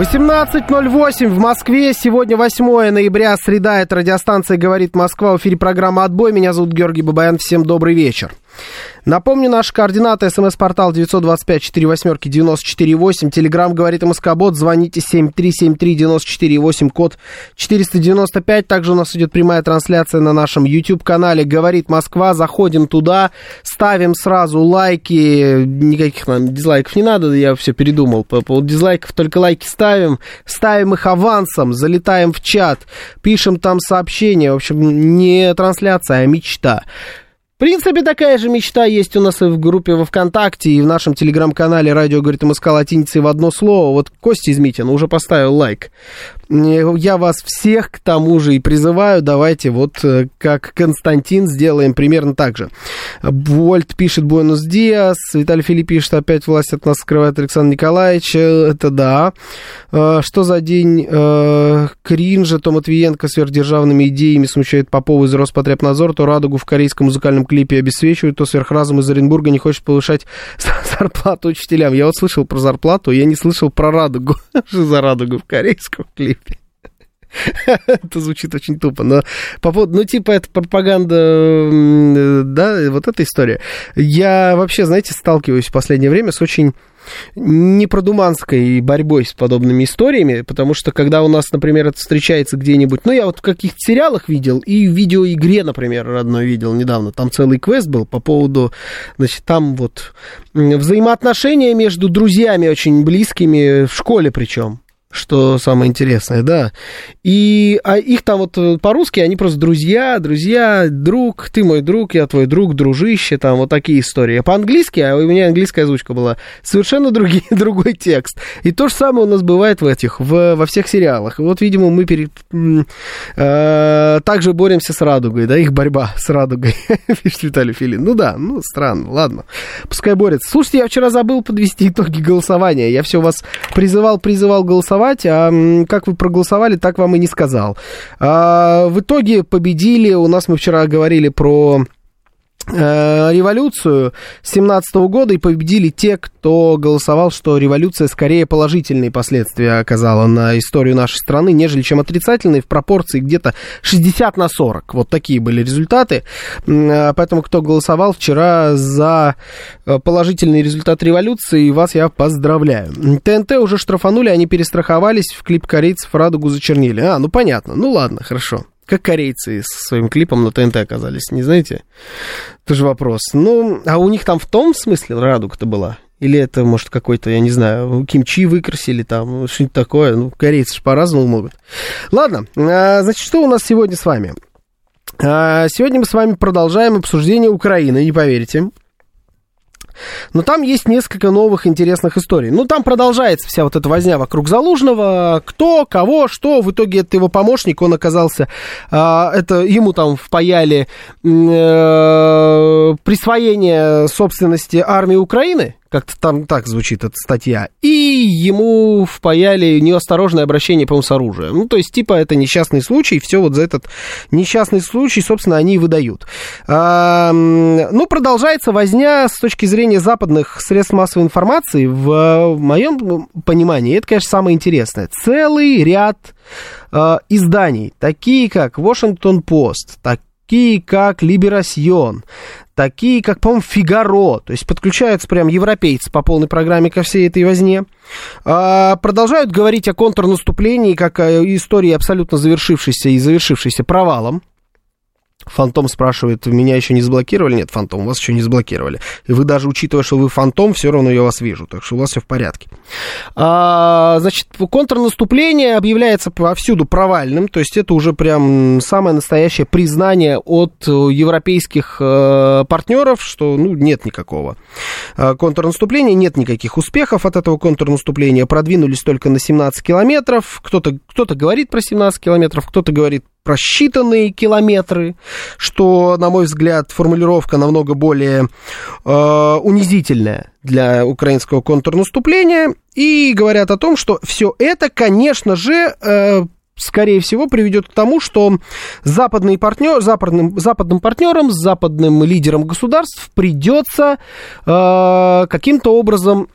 18.08 в Москве. Сегодня 8 ноября, среда. Это радиостанция «Говорит Москва». В эфире программа «Отбой». Меня зовут Георгий Бабаян. Всем добрый вечер. Напомню, наши координаты. СМС-портал 925-48-94-8. Телеграмм говорит МСК-бот. Звоните 7373-94-8, код 495. Также у нас идет прямая трансляция на нашем YouTube-канале «Говорит Москва». Заходим туда, ставим сразу лайки. Никаких нам дизлайков не надо, я все передумал. По поводу дизлайков только лайки ставим. Ставим их авансом, залетаем в чат, пишем там сообщения. В общем, не трансляция, а мечта. В принципе, такая же мечта есть у нас и в группе во ВКонтакте, и в нашем телеграм-канале «Радио говорит МСК латиницей» в одно слово. Вот Костя Измитин уже поставил лайк. Я вас всех к тому же и призываю, давайте вот э, как Константин сделаем примерно так же. Вольт пишет «Буэнос Диас», Виталий Филипп пишет «Опять власть от нас скрывает Александр Николаевич». Э, это да. Э, что за день кринжа? То Матвиенко сверхдержавными идеями смущает Попова из Роспотребнадзора, то Радугу в корейском музыкальном клипе обесцвечивают, то сверхразум из Оренбурга не хочет повышать зарплату учителям. Я вот слышал про зарплату, я не слышал про Радугу. Что за Радугу в корейском клипе? это звучит очень тупо, но по поводу, ну, типа, это пропаганда, да, вот эта история. Я вообще, знаете, сталкиваюсь в последнее время с очень непродуманской борьбой с подобными историями, потому что когда у нас, например, это встречается где-нибудь, ну, я вот в каких-то сериалах видел, и в видеоигре, например, родной видел недавно, там целый квест был по поводу, значит, там вот взаимоотношения между друзьями очень близкими, в школе причем, что самое интересное, да. И а их там вот э, по-русски, они просто друзья, друзья, друг, ты мой друг, я твой друг, дружище, там вот такие истории. А по-английски, а у меня английская озвучка была, совершенно другие, другой текст. И то же самое у нас бывает в этих, в, во всех сериалах. И вот, видимо, мы перед, э, также боремся с радугой, да, их борьба с радугой, пишет Виталий Филин. Ну да, ну странно, ладно, пускай борется. Слушайте, я вчера забыл подвести итоги голосования. Я все вас призывал, призывал голосовать голосовать, а как вы проголосовали, так вам и не сказал. А, в итоге победили, у нас мы вчера говорили про революцию 17 года и победили те, кто голосовал, что революция скорее положительные последствия оказала на историю нашей страны, нежели чем отрицательные в пропорции где-то 60 на 40. Вот такие были результаты. Э, поэтому, кто голосовал вчера за э, положительный результат революции, вас я поздравляю. ТНТ уже штрафанули, они перестраховались, в клип корейцев радугу зачернили. А, ну понятно, ну ладно, хорошо. Как корейцы с своим клипом на ТНТ оказались, не знаете? Тоже вопрос. Ну, а у них там в том смысле радуга-то была? Или это, может, какой-то, я не знаю, кимчи выкрасили там, что-нибудь такое. Ну, корейцы же по-разному могут. Ладно, а, значит, что у нас сегодня с вами? А, сегодня мы с вами продолжаем обсуждение Украины, не поверите. Но там есть несколько новых интересных историй. Ну, там продолжается вся вот эта возня вокруг Залужного. Кто, кого, что. В итоге это его помощник, он оказался... А, это ему там впаяли э, присвоение собственности армии Украины как-то там так звучит эта статья. И ему впаяли неосторожное обращение, по-моему, с оружием. Ну, то есть, типа, это несчастный случай, все вот за этот несчастный случай, собственно, они и выдают. Ну, продолжается возня с точки зрения западных средств массовой информации. В, моем понимании, это, конечно, самое интересное. Целый ряд э, изданий, такие как Washington Post, такие как Либерасьон, такие как, по-моему, Фигаро, то есть подключаются прям европейцы по полной программе ко всей этой возне, а, продолжают говорить о контрнаступлении как о истории абсолютно завершившейся и завершившейся провалом, Фантом спрашивает, меня еще не заблокировали? Нет, Фантом, вас еще не заблокировали. И вы даже, учитывая, что вы Фантом, все равно я вас вижу, так что у вас все в порядке. А, значит, контрнаступление объявляется повсюду провальным, то есть это уже прям самое настоящее признание от европейских э, партнеров, что, ну, нет никакого э, контрнаступления, нет никаких успехов от этого контрнаступления, продвинулись только на 17 километров, кто-то кто говорит про 17 километров, кто-то говорит просчитанные километры, что, на мой взгляд, формулировка намного более э, унизительная для украинского контрнаступления, и говорят о том, что все это, конечно же, э, скорее всего, приведет к тому, что западный партнер, западным, западным партнерам, западным лидерам государств придется э, каким-то образом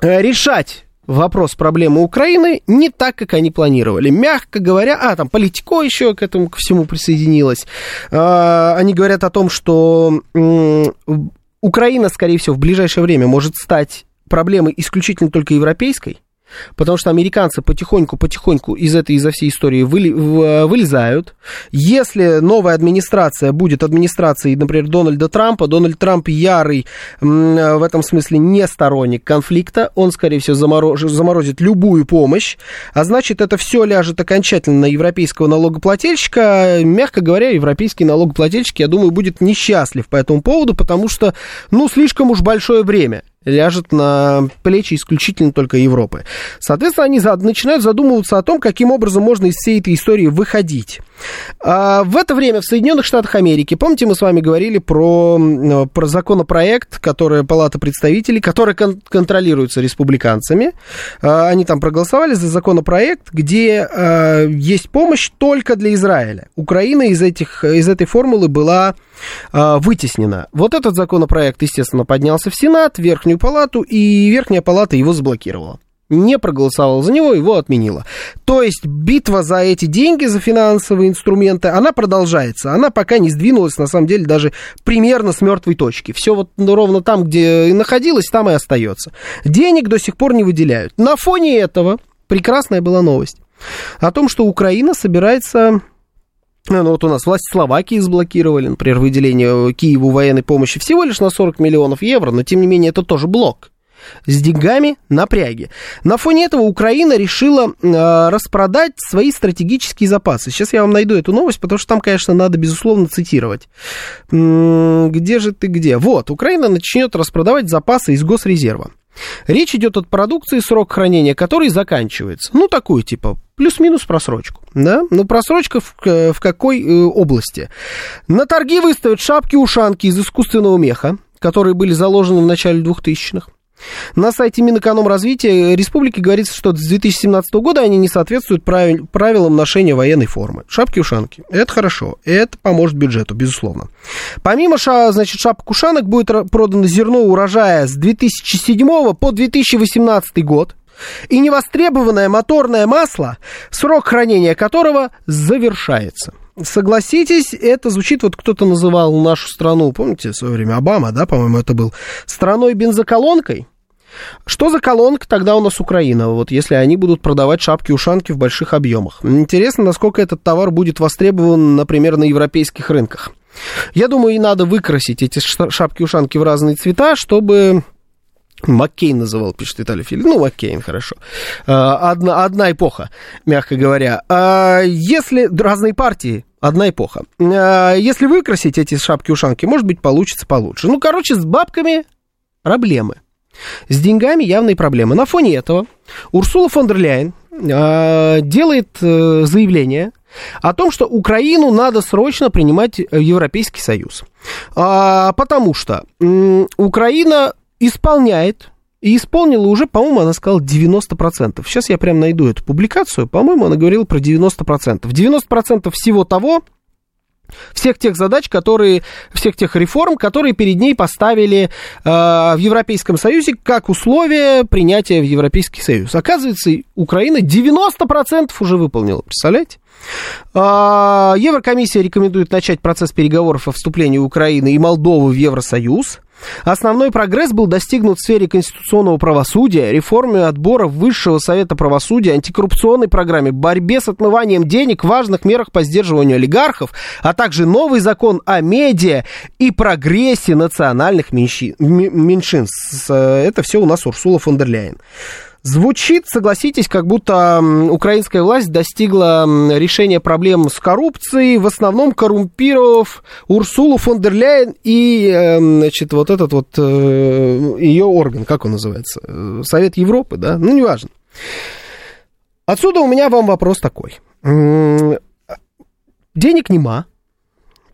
э, решать вопрос проблемы Украины не так, как они планировали. Мягко говоря, а, там Политико еще к этому ко всему присоединилась. А, они говорят о том, что Украина, скорее всего, в ближайшее время может стать проблемой исключительно только европейской, Потому что американцы потихоньку-потихоньку из этой, из всей истории выли, вылезают. Если новая администрация будет администрацией, например, Дональда Трампа, Дональд Трамп ярый в этом смысле не сторонник конфликта, он, скорее всего, заморозит, заморозит любую помощь, а значит, это все ляжет окончательно на европейского налогоплательщика. Мягко говоря, европейский налогоплательщик, я думаю, будет несчастлив по этому поводу, потому что, ну, слишком уж большое время ляжет на плечи исключительно только Европы. Соответственно, они за, начинают задумываться о том, каким образом можно из всей этой истории выходить. А в это время в Соединенных Штатах Америки, помните, мы с вами говорили про, про законопроект, который Палата представителей, который кон- контролируется республиканцами. А, они там проголосовали за законопроект, где а, есть помощь только для Израиля. Украина из, этих, из этой формулы была а, вытеснена. Вот этот законопроект, естественно, поднялся в Сенат, в Верхнюю Палату, и Верхняя Палата его заблокировала не проголосовала за него, его отменила. То есть битва за эти деньги, за финансовые инструменты, она продолжается. Она пока не сдвинулась, на самом деле, даже примерно с мертвой точки. Все вот ровно там, где и находилась, там и остается. Денег до сих пор не выделяют. На фоне этого прекрасная была новость о том, что Украина собирается ну, вот у нас власти Словакии заблокировали, например, выделение Киеву военной помощи всего лишь на 40 миллионов евро, но тем не менее это тоже блок с деньгами напряги. На фоне этого Украина решила э, распродать свои стратегические запасы. Сейчас я вам найду эту новость, потому что там, конечно, надо, безусловно, цитировать. М-м, где же ты где? Вот, Украина начнет распродавать запасы из госрезерва. Речь идет о продукции, срок хранения которой заканчивается. Ну, такую, типа, плюс-минус просрочку. Да? Но просрочка в, в какой э, области? На торги выставят шапки-ушанки из искусственного меха, которые были заложены в начале 2000-х. На сайте Минэкономразвития республики говорится, что с 2017 года они не соответствуют правил, правилам ношения военной формы. Шапки-ушанки. Это хорошо. Это поможет бюджету, безусловно. Помимо значит, шапок-ушанок будет продано зерно урожая с 2007 по 2018 год и невостребованное моторное масло, срок хранения которого завершается. Согласитесь, это звучит, вот кто-то называл нашу страну, помните, в свое время Обама, да, по-моему, это был, страной бензоколонкой. Что за колонка тогда у нас Украина, вот если они будут продавать шапки-ушанки в больших объемах? Интересно, насколько этот товар будет востребован, например, на европейских рынках. Я думаю, и надо выкрасить эти шапки-ушанки в разные цвета, чтобы Маккейн называл, пишет Виталий Филин. Ну, Маккейн, хорошо. А, одна, одна эпоха, мягко говоря. А если разные партии, одна эпоха. А если выкрасить эти шапки-ушанки, может быть, получится получше. Ну, короче, с бабками проблемы. С деньгами явные проблемы. На фоне этого Урсула фон дер Ляйен э, делает э, заявление о том, что Украину надо срочно принимать в Европейский Союз. А, потому что э, Украина исполняет и исполнила уже, по-моему, она сказала 90%. Сейчас я прям найду эту публикацию. По-моему, она говорила про 90%. 90% всего того, всех тех задач, которые, всех тех реформ, которые перед ней поставили э, в Европейском Союзе как условие принятия в Европейский Союз. Оказывается, Украина 90% уже выполнила, представляете? Э, Еврокомиссия рекомендует начать процесс переговоров о вступлении Украины и Молдовы в Евросоюз. Основной прогресс был достигнут в сфере конституционного правосудия, реформе отбора Высшего Совета Правосудия, антикоррупционной программе, борьбе с отмыванием денег, важных мерах по сдерживанию олигархов, а также новый закон о медиа и прогрессе национальных меньшинств. Это все у нас Урсула фон дер Ляйен. Звучит, согласитесь, как будто украинская власть достигла решения проблем с коррупцией, в основном коррумпировав Урсулу фон дер Ляйен и, эм, значит, вот этот вот э, ее орган, как он называется? Э, Совет Европы, да? Ну, неважно. Отсюда у меня вам вопрос такой. Денег нема,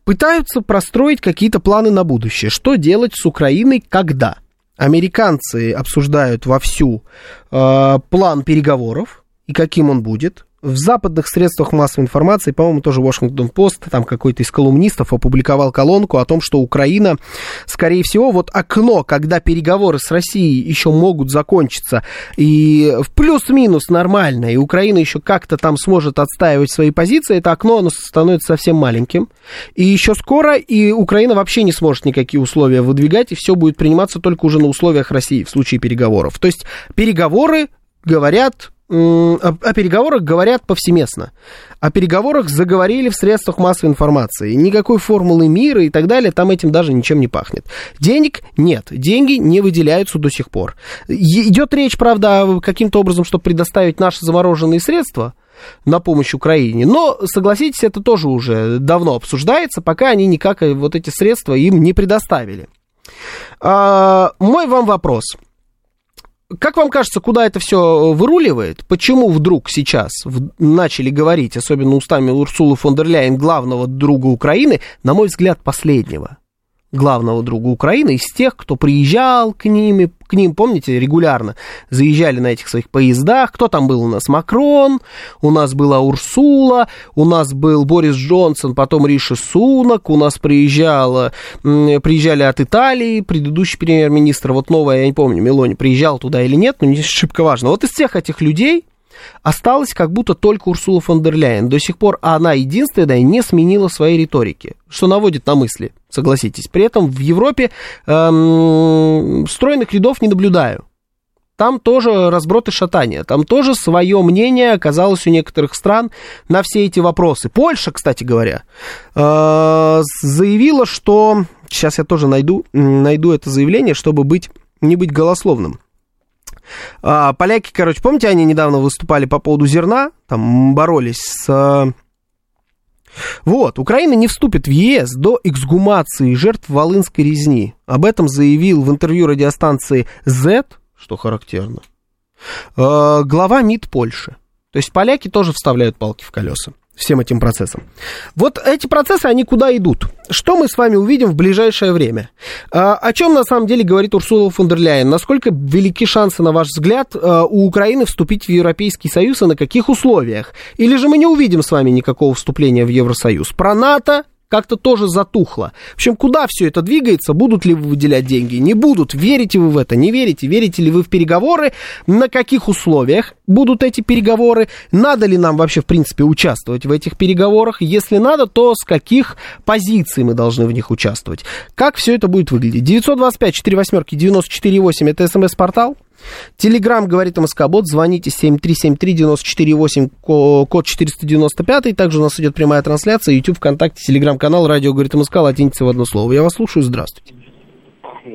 пытаются простроить какие-то планы на будущее. Что делать с Украиной, когда? Американцы обсуждают вовсю э, план переговоров и каким он будет в западных средствах массовой информации, по-моему, тоже Washington Post, там какой-то из колумнистов опубликовал колонку о том, что Украина, скорее всего, вот окно, когда переговоры с Россией еще могут закончиться, и в плюс-минус нормально, и Украина еще как-то там сможет отстаивать свои позиции, это окно, оно становится совсем маленьким, и еще скоро, и Украина вообще не сможет никакие условия выдвигать, и все будет приниматься только уже на условиях России в случае переговоров. То есть переговоры говорят о, переговорах говорят повсеместно. О переговорах заговорили в средствах массовой информации. Никакой формулы мира и так далее, там этим даже ничем не пахнет. Денег нет, деньги не выделяются до сих пор. Идет речь, правда, каким-то образом, чтобы предоставить наши замороженные средства на помощь Украине. Но, согласитесь, это тоже уже давно обсуждается, пока они никак вот эти средства им не предоставили. А, мой вам вопрос – как вам кажется, куда это все выруливает? Почему вдруг сейчас начали говорить, особенно устами Урсулы фон дер Ляйен, главного друга Украины, на мой взгляд, последнего? Главного друга Украины, из тех, кто приезжал к ним, к ним, помните, регулярно заезжали на этих своих поездах. Кто там был у нас? Макрон, у нас была Урсула, у нас был Борис Джонсон, потом Риши Сунок, у нас приезжала, приезжали от Италии, предыдущий премьер-министр, вот новая, я не помню, Мелони, приезжал туда или нет, но не шибко важно. Вот из всех этих людей, Осталась как будто только Урсула фон дер Ляйен. До сих пор она единственная не сменила своей риторики, что наводит на мысли, согласитесь. При этом в Европе эм, стройных рядов не наблюдаю. Там тоже разброд и шатания, там тоже свое мнение оказалось у некоторых стран на все эти вопросы. Польша, кстати говоря, э, заявила, что... Сейчас я тоже найду, найду это заявление, чтобы быть, не быть голословным. А, поляки, короче, помните, они недавно выступали по поводу зерна, там боролись с... Вот, Украина не вступит в ЕС до эксгумации жертв Волынской резни. Об этом заявил в интервью радиостанции Z, что характерно, а, глава МИД Польши. То есть поляки тоже вставляют палки в колеса всем этим процессам. Вот эти процессы, они куда идут? Что мы с вами увидим в ближайшее время? А, о чем на самом деле говорит Урсула фон дер Ляйен? Насколько велики шансы, на ваш взгляд, а, у Украины вступить в Европейский Союз и на каких условиях? Или же мы не увидим с вами никакого вступления в Евросоюз? Про НАТО как-то тоже затухло. В общем, куда все это двигается? Будут ли вы выделять деньги? Не будут. Верите вы в это? Не верите? Верите ли вы в переговоры? На каких условиях будут эти переговоры? Надо ли нам вообще, в принципе, участвовать в этих переговорах? Если надо, то с каких позиций мы должны в них участвовать? Как все это будет выглядеть? 925 4 восьмерки 94 8 это смс-портал. Телеграмм говорит МСК-бот, звоните 7373-94-8, код 495, также у нас идет прямая трансляция, YouTube, ВКонтакте, Телеграм-канал, радио говорит МСК, латиница в одно слово. Я вас слушаю, здравствуйте.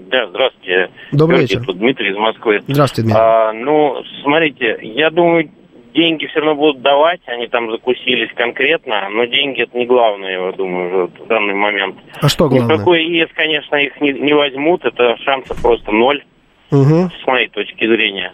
Да, здравствуйте. Добрый Георгий, вечер. Тут Дмитрий из Москвы. Здравствуйте, Дмитрий. А, ну, смотрите, я думаю, деньги все равно будут давать, они там закусились конкретно, но деньги это не главное, я думаю, в данный момент. А что главное? Никакой ЕС, конечно, их не, не возьмут, это шансов просто ноль угу. с моей точки зрения.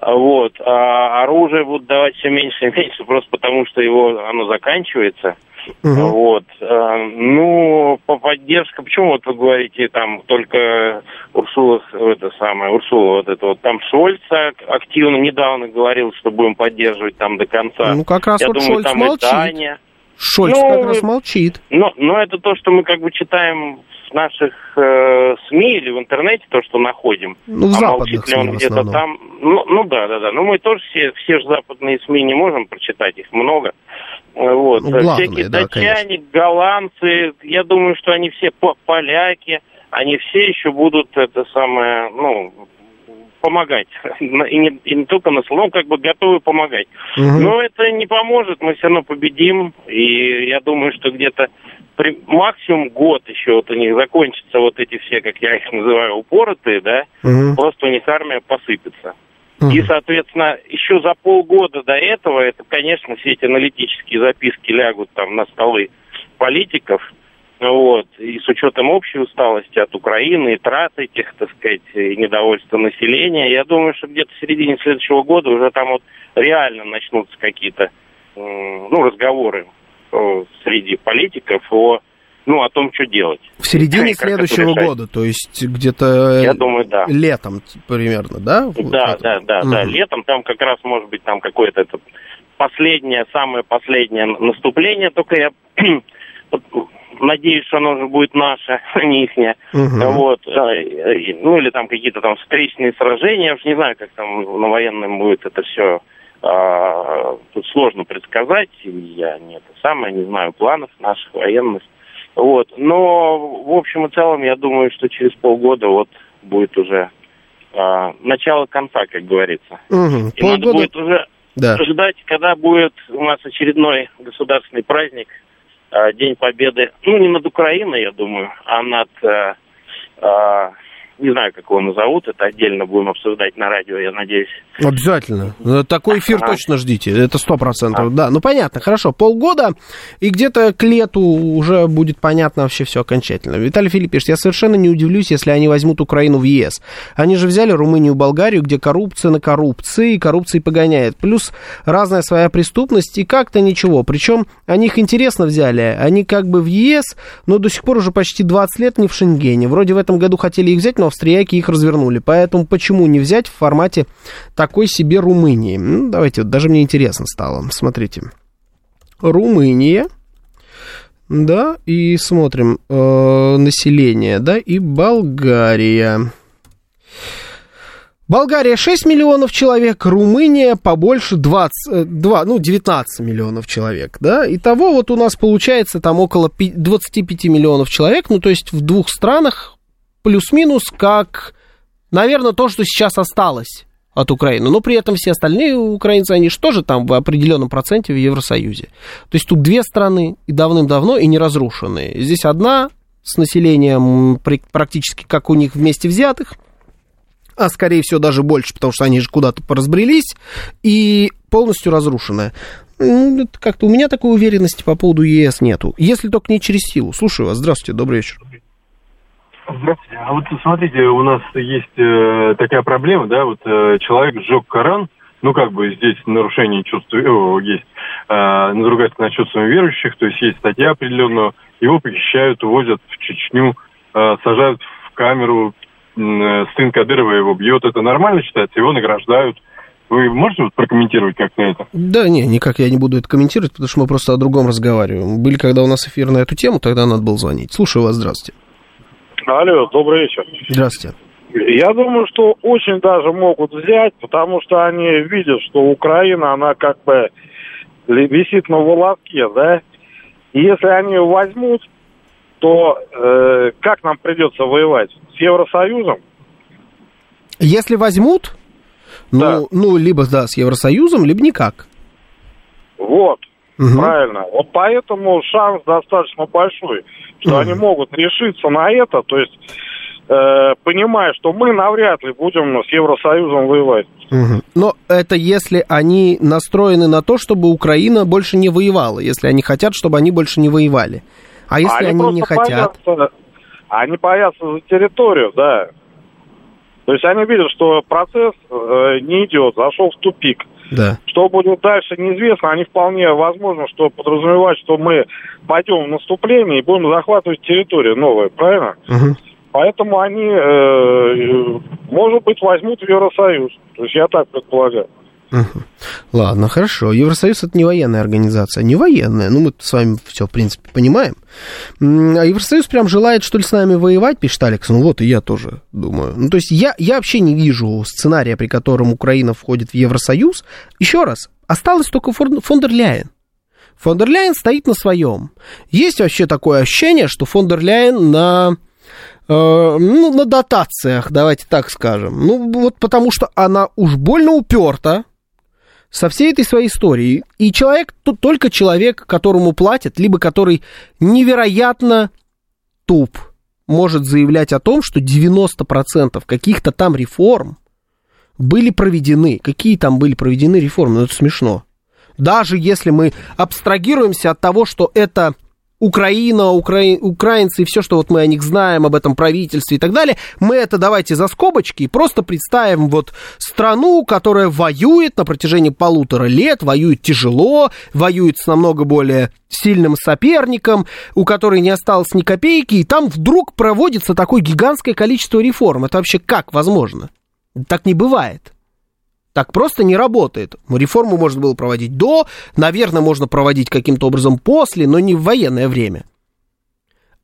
Вот. А оружие будут давать все меньше и меньше, просто потому что его оно заканчивается. Угу. Вот. А, ну, по поддержке, почему вот вы говорите, там только Урсула, это самое, Урсула, вот это вот, там Шольц активно недавно говорил, что будем поддерживать там до конца. Ну, как раз Я вот думаю, Шольц там молчит. И Таня. Шольц ну, как раз молчит. Но, но это то, что мы как бы читаем наших э, СМИ или в интернете то, что находим. Ну, в а западных молчит ли он где-то там? Ну, ну да, да, да. Ну мы тоже все, все же западные СМИ не можем прочитать, их много. Вот. Ну, главное, Всякие да, датчане, голландцы, я думаю, что они все поляки, они все еще будут это самое, ну, помогать. И не, и не только на словом, как бы готовы помогать. Угу. Но это не поможет, мы все равно победим. И я думаю, что где-то при, максимум год еще вот у них закончатся вот эти все, как я их называю, упоротые, да, угу. просто у них армия посыпется. Угу. И, соответственно, еще за полгода до этого, это, конечно, все эти аналитические записки лягут там на столы политиков, вот, и с учетом общей усталости от Украины, и трат этих, так сказать, и недовольства населения, я думаю, что где-то в середине следующего года уже там вот реально начнутся какие-то, ну, разговоры среди политиков о ну, о том, что делать. В середине следующего года, то есть где-то Я думаю, да. летом примерно, да? Да, да, да, угу. да, летом там как раз может быть там какое-то это последнее, самое последнее наступление, только я надеюсь, что оно уже будет наше, а не ихнее. Угу. Вот. Ну, или там какие-то там встречные сражения, я уж не знаю, как там на военном будет это все а, тут сложно предсказать, я не это самое, не знаю планов наших военных. Вот. Но, в общем и целом, я думаю, что через полгода вот будет уже а, начало конца, как говорится. Угу. И полгода... надо будет уже да. ждать, когда будет у нас очередной государственный праздник, а, День Победы. Ну, не над Украиной, я думаю, а над а, а, не знаю, как его назовут, это отдельно будем обсуждать на радио, я надеюсь. Обязательно. Э, такой эфир а точно ждите, это сто процентов. А. Да, ну понятно, хорошо, полгода, и где-то к лету уже будет понятно вообще все окончательно. Виталий Филиппович, я совершенно не удивлюсь, если они возьмут Украину в ЕС. Они же взяли Румынию, Болгарию, где коррупция на коррупции, и коррупции погоняет. Плюс разная своя преступность, и как-то ничего. Причем они их интересно взяли, они как бы в ЕС, но до сих пор уже почти 20 лет не в Шенгене. Вроде в этом году хотели их взять, но австрияки их развернули. Поэтому почему не взять в формате такой себе Румынии? Ну, давайте, вот, даже мне интересно стало. Смотрите. Румыния. Да, и смотрим э, население, да, и Болгария. Болгария 6 миллионов человек, Румыния побольше 20, 2, э, ну, 19 миллионов человек, да. Итого вот у нас получается там около 25 миллионов человек, ну, то есть в двух странах плюс-минус как, наверное, то, что сейчас осталось от Украины. Но при этом все остальные украинцы, они же тоже там в определенном проценте в Евросоюзе. То есть тут две страны и давным-давно, и не разрушенные. Здесь одна с населением практически как у них вместе взятых, а скорее всего даже больше, потому что они же куда-то поразбрелись, и полностью разрушенная. Ну, как-то у меня такой уверенности по поводу ЕС нету. Если только не через силу. Слушаю вас. Здравствуйте, добрый вечер. Здравствуйте. А вот смотрите, у нас есть э, такая проблема, да, вот э, человек сжег Коран, ну, как бы здесь нарушение чувств, о, есть э, надругательство над чувствами верующих, то есть есть статья определенная, его похищают, увозят в Чечню, э, сажают в камеру, э, сын Кадырова его бьет, это нормально считается, его награждают. Вы можете вот прокомментировать как-то это? Да, не, никак я не буду это комментировать, потому что мы просто о другом разговариваем. Были, когда у нас эфир на эту тему, тогда надо было звонить. Слушаю вас, здравствуйте. Алло, добрый вечер. Здравствуйте. Я думаю, что очень даже могут взять, потому что они видят, что Украина, она как бы висит на волоске, да? И если они ее возьмут, то э, как нам придется воевать? С Евросоюзом? Если возьмут, ну, да. ну, либо да, с Евросоюзом, либо никак. Вот, угу. правильно. Вот поэтому шанс достаточно большой что они могут решиться на это, то есть э, понимая, что мы навряд ли будем с Евросоюзом воевать. Но это если они настроены на то, чтобы Украина больше не воевала, если они хотят, чтобы они больше не воевали. А если они, они не хотят? Боятся, они боятся за территорию, да. То есть они видят, что процесс э, не идет, зашел в тупик. Да. Что будет дальше, неизвестно. Они вполне возможно, что подразумевают, что мы пойдем в наступление и будем захватывать территорию новую, правильно? Угу. Поэтому они, э, может быть, возьмут в Евросоюз. То есть я так предполагаю. Ладно, хорошо. Евросоюз это не военная организация, не военная. Ну, мы с вами все, в принципе, понимаем. А Евросоюз прям желает, что ли, с нами воевать, пишет Алекс. Ну, вот и я тоже думаю. Ну, то есть я, я вообще не вижу сценария, при котором Украина входит в Евросоюз. Еще раз, осталось только фон. Фон стоит на своем. Есть вообще такое ощущение, что фон на ну, на дотациях, давайте так скажем. Ну, вот потому что она уж больно уперта со всей этой своей историей. И человек, тут только человек, которому платят, либо который невероятно туп, может заявлять о том, что 90% каких-то там реформ были проведены. Какие там были проведены реформы? Ну, это смешно. Даже если мы абстрагируемся от того, что это Украина, укра... украинцы и все, что вот мы о них знаем, об этом правительстве и так далее, мы это давайте за скобочки и просто представим вот страну, которая воюет на протяжении полутора лет, воюет тяжело, воюет с намного более сильным соперником, у которой не осталось ни копейки, и там вдруг проводится такое гигантское количество реформ. Это вообще как возможно? Так не бывает. Так просто не работает. Реформу можно было проводить до, наверное, можно проводить каким-то образом после, но не в военное время.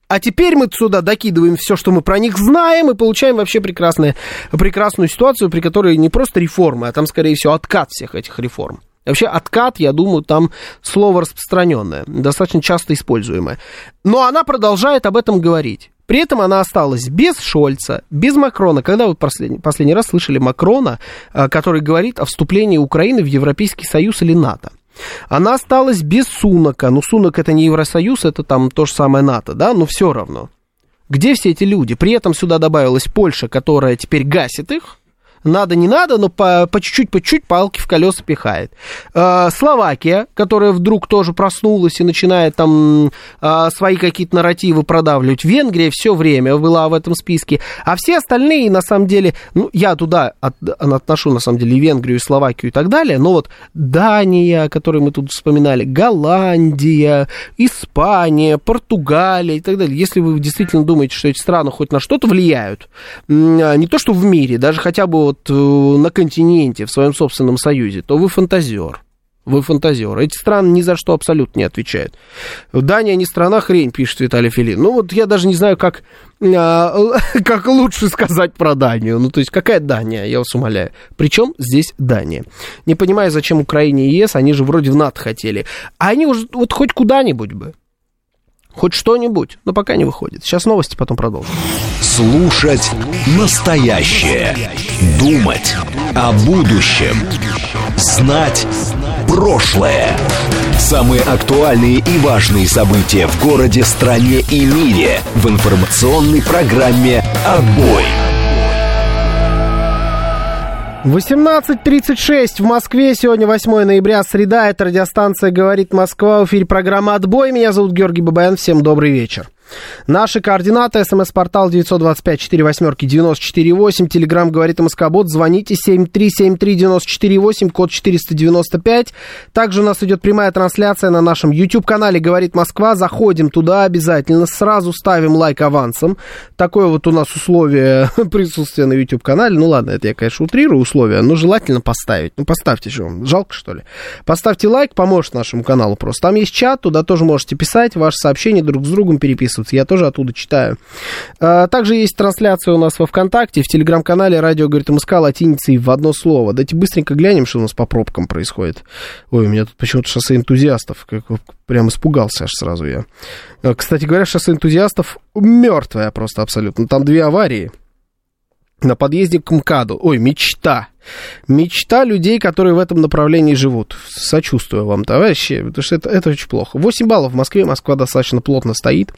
А теперь мы сюда докидываем все, что мы про них знаем, и получаем вообще прекрасную, прекрасную ситуацию, при которой не просто реформы, а там, скорее всего, откат всех этих реформ. Вообще откат, я думаю, там слово распространенное, достаточно часто используемое. Но она продолжает об этом говорить. При этом она осталась без Шольца, без Макрона. Когда вы последний, последний раз слышали Макрона, а, который говорит о вступлении Украины в Европейский Союз или НАТО? Она осталась без Сунака. Ну, Сунак это не Евросоюз, это там то же самое НАТО, да, но все равно. Где все эти люди? При этом сюда добавилась Польша, которая теперь гасит их, надо, не надо, но по, чуть-чуть, по чуть-чуть палки в колеса пихает. Э, Словакия, которая вдруг тоже проснулась и начинает там э, свои какие-то нарративы продавливать. Венгрия все время была в этом списке. А все остальные, на самом деле, ну, я туда от, отношу, на самом деле, и Венгрию, и Словакию и так далее, но вот Дания, которую мы тут вспоминали, Голландия, Испания, Португалия и так далее. Если вы действительно думаете, что эти страны хоть на что-то влияют, не то что в мире, даже хотя бы вот э, на континенте, в своем собственном союзе, то вы фантазер. Вы фантазер. Эти страны ни за что абсолютно не отвечают. Дания не страна, хрень, пишет Виталий Филин. Ну вот я даже не знаю, как, а, как лучше сказать про Данию. Ну то есть какая Дания, я вас умоляю. Причем здесь Дания. Не понимаю, зачем Украине и ЕС, они же вроде в НАТО хотели. А они уже вот хоть куда-нибудь бы. Хоть что-нибудь, но пока не выходит. Сейчас новости, потом продолжим. Слушать настоящее. Думать о будущем. Знать прошлое. Самые актуальные и важные события в городе, стране и мире в информационной программе «Отбой». 18.36 в Москве. Сегодня 8 ноября, среда. Это радиостанция «Говорит Москва». В эфире программа «Отбой». Меня зовут Георгий Бабаян. Всем добрый вечер. Наши координаты. СМС-портал 925-48-94-8. Телеграмм говорит МСК-бот. Звоните 7373-94-8, код 495. Также у нас идет прямая трансляция на нашем YouTube-канале «Говорит Москва». Заходим туда обязательно. Сразу ставим лайк авансом. Такое вот у нас условие присутствия на YouTube-канале. Ну ладно, это я, конечно, утрирую условия, но желательно поставить. Ну поставьте что, жалко что ли? Поставьте лайк, поможет нашему каналу просто. Там есть чат, туда тоже можете писать ваши сообщения друг с другом переписывать подписываться. Я тоже оттуда читаю. А, также есть трансляция у нас во ВКонтакте, в телеграм-канале «Радио говорит МСК» латиницей в одно слово. Давайте быстренько глянем, что у нас по пробкам происходит. Ой, у меня тут почему-то шоссе энтузиастов. Как, прям испугался аж сразу я. А, кстати говоря, шоссе энтузиастов мертвое просто абсолютно. Там две аварии на подъезде к МКАДу. Ой, мечта. Мечта людей, которые в этом направлении живут. Сочувствую вам, товарищи, потому что это, это очень плохо. 8 баллов в Москве, Москва достаточно плотно стоит.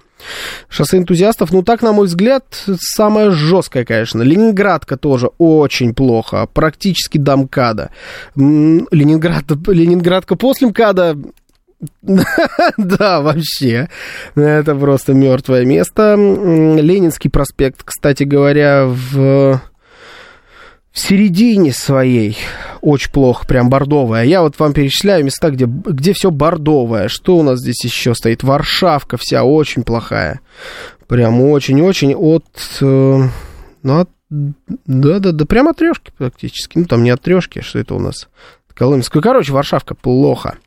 Шоссе энтузиастов, ну так, на мой взгляд, самое жесткое, конечно. Ленинградка тоже очень плохо, практически до МКАДа. Ленинград, Ленинградка после МКАДа да, вообще. Это просто мертвое место. Ленинский проспект, кстати говоря, в в середине своей очень плохо, прям бордовая. Я вот вам перечисляю места, где, где все бордовое. Что у нас здесь еще стоит? Варшавка вся очень плохая. Прям очень-очень от... Э, ну, от да-да-да, прям от трешки практически. Ну, там не от трешки, что это у нас? Коломенская. Короче, Варшавка плохо.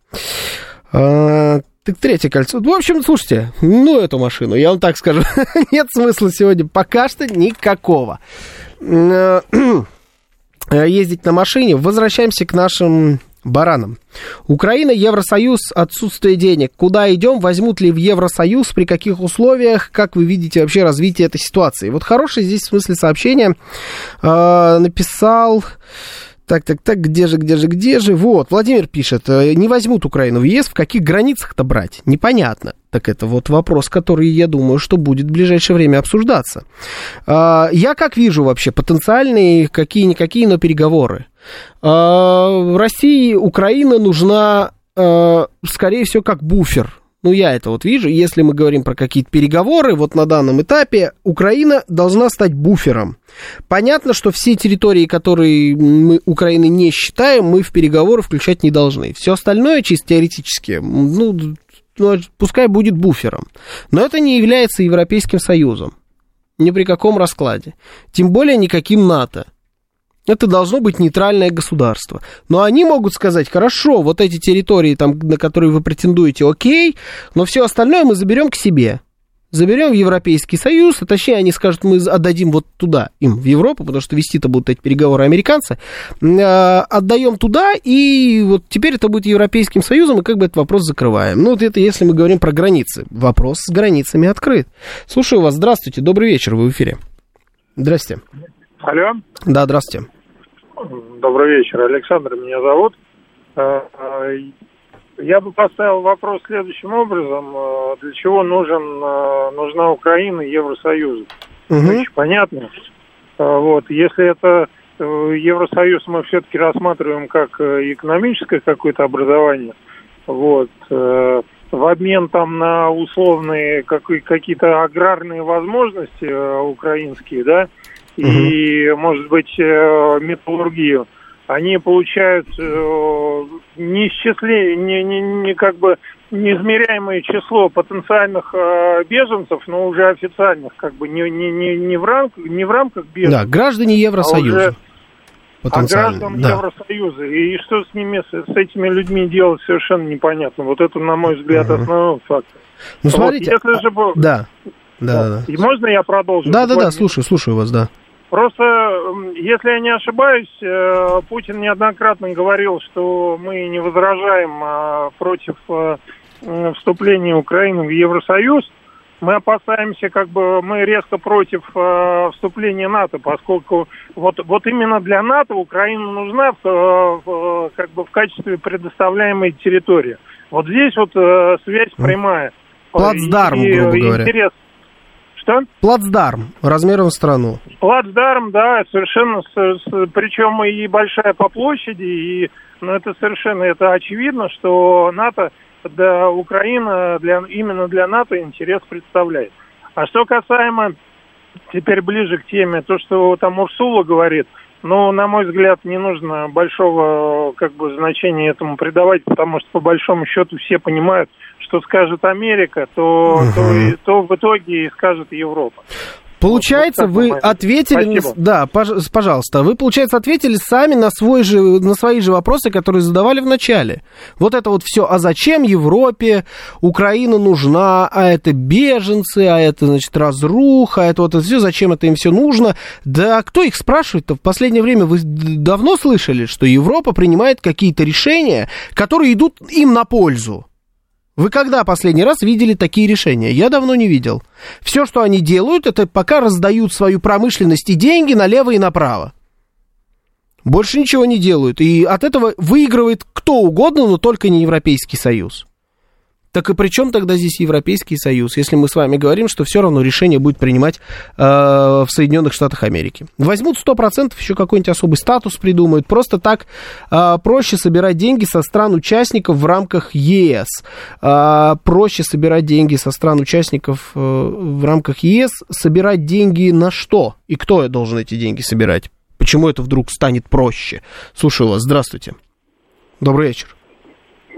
А, так третье кольцо. В общем, слушайте, ну эту машину, я вам так скажу, нет смысла сегодня пока что никакого э, ездить на машине. Возвращаемся к нашим Бараном. Украина, Евросоюз, отсутствие денег. Куда идем? Возьмут ли в Евросоюз? При каких условиях? Как вы видите вообще развитие этой ситуации? Вот хорошее здесь в смысле сообщения э, написал... Так, так, так, где же, где же, где же? Вот, Владимир пишет, э, не возьмут Украину в ЕС, в каких границах-то брать? Непонятно. Так это вот вопрос, который, я думаю, что будет в ближайшее время обсуждаться. А, я как вижу вообще потенциальные какие-никакие, но переговоры. А, России Украина нужна, а, скорее всего, как буфер ну, я это вот вижу, если мы говорим про какие-то переговоры, вот на данном этапе Украина должна стать буфером. Понятно, что все территории, которые мы Украины не считаем, мы в переговоры включать не должны. Все остальное, чисто теоретически, ну, ну, пускай будет буфером. Но это не является Европейским Союзом. Ни при каком раскладе. Тем более никаким НАТО. Это должно быть нейтральное государство. Но они могут сказать, хорошо, вот эти территории, там, на которые вы претендуете, окей, но все остальное мы заберем к себе. Заберем в Европейский Союз, а точнее они скажут, мы отдадим вот туда, им, в Европу, потому что вести-то будут эти переговоры американцы, э, отдаем туда, и вот теперь это будет Европейским Союзом, и как бы этот вопрос закрываем. Ну, вот это если мы говорим про границы. Вопрос с границами открыт. Слушаю вас, здравствуйте, добрый вечер, вы в эфире. Здрасте. Алло. Да, здравствуйте. Добрый вечер, Александр меня зовут. Э, э, я бы поставил вопрос следующим образом. Э, для чего нужен, нужна Украина и Евросоюз? Угу. Очень понятно. Вот. Если это Евросоюз мы все-таки рассматриваем как экономическое какое-то образование, вот, в обмен там на условные какие-то аграрные возможности украинские, да, и, может быть, э, металлургию, они получают э, не, не, не как бы неизмеряемое число потенциальных э, беженцев, но уже официальных, как бы не, не, не, не, в, рам, не в рамках беженцев. Да, граждане Евросоюза. А, уже, а граждан да. Евросоюза. И что с ними, с, этими людьми делать, совершенно непонятно. Вот это, на мой взгляд, угу. основной факт. Ну, вот, смотрите, если же... Да. Да, да, да. И можно я продолжу? Да, да, да, слушаю, слушаю вас, да. Просто, если я не ошибаюсь, э, Путин неоднократно говорил, что мы не возражаем а, против э, вступления Украины в Евросоюз. Мы опасаемся, как бы мы резко против э, вступления НАТО, поскольку вот, вот именно для НАТО Украина нужна в, как бы в качестве предоставляемой территории. Вот здесь вот связь прямая. Плацдарм, грубо говоря. Интерес, что? Плацдарм, размером страну. Плацдарм, да, совершенно, причем и большая по площади, и, ну, это совершенно, это очевидно, что НАТО, да, Украина для, именно для НАТО интерес представляет. А что касаемо, теперь ближе к теме, то, что там Урсула говорит, ну, на мой взгляд, не нужно большого, как бы, значения этому придавать, потому что, по большому счету, все понимают, что скажет Америка, то, угу. то, то в итоге и скажет Европа. Получается, вот вы ответили, Спасибо. да, пожалуйста, вы, получается, ответили сами на, свой же, на свои же вопросы, которые задавали в начале. Вот это вот все, а зачем Европе Украина нужна, а это беженцы, а это, значит, разруха, а это вот это все, зачем это им все нужно? Да кто их спрашивает-то? В последнее время вы давно слышали, что Европа принимает какие-то решения, которые идут им на пользу. Вы когда последний раз видели такие решения? Я давно не видел. Все, что они делают, это пока раздают свою промышленность и деньги налево и направо. Больше ничего не делают. И от этого выигрывает кто угодно, но только не Европейский Союз. Так и при чем тогда здесь Европейский Союз, если мы с вами говорим, что все равно решение будет принимать э, в Соединенных Штатах Америки? Возьмут 100%, еще какой-нибудь особый статус придумают. Просто так э, проще собирать деньги со стран-участников в рамках ЕС. Э, проще собирать деньги со стран-участников э, в рамках ЕС. Собирать деньги на что? И кто должен эти деньги собирать? Почему это вдруг станет проще? Слушаю вас. Здравствуйте. Добрый вечер.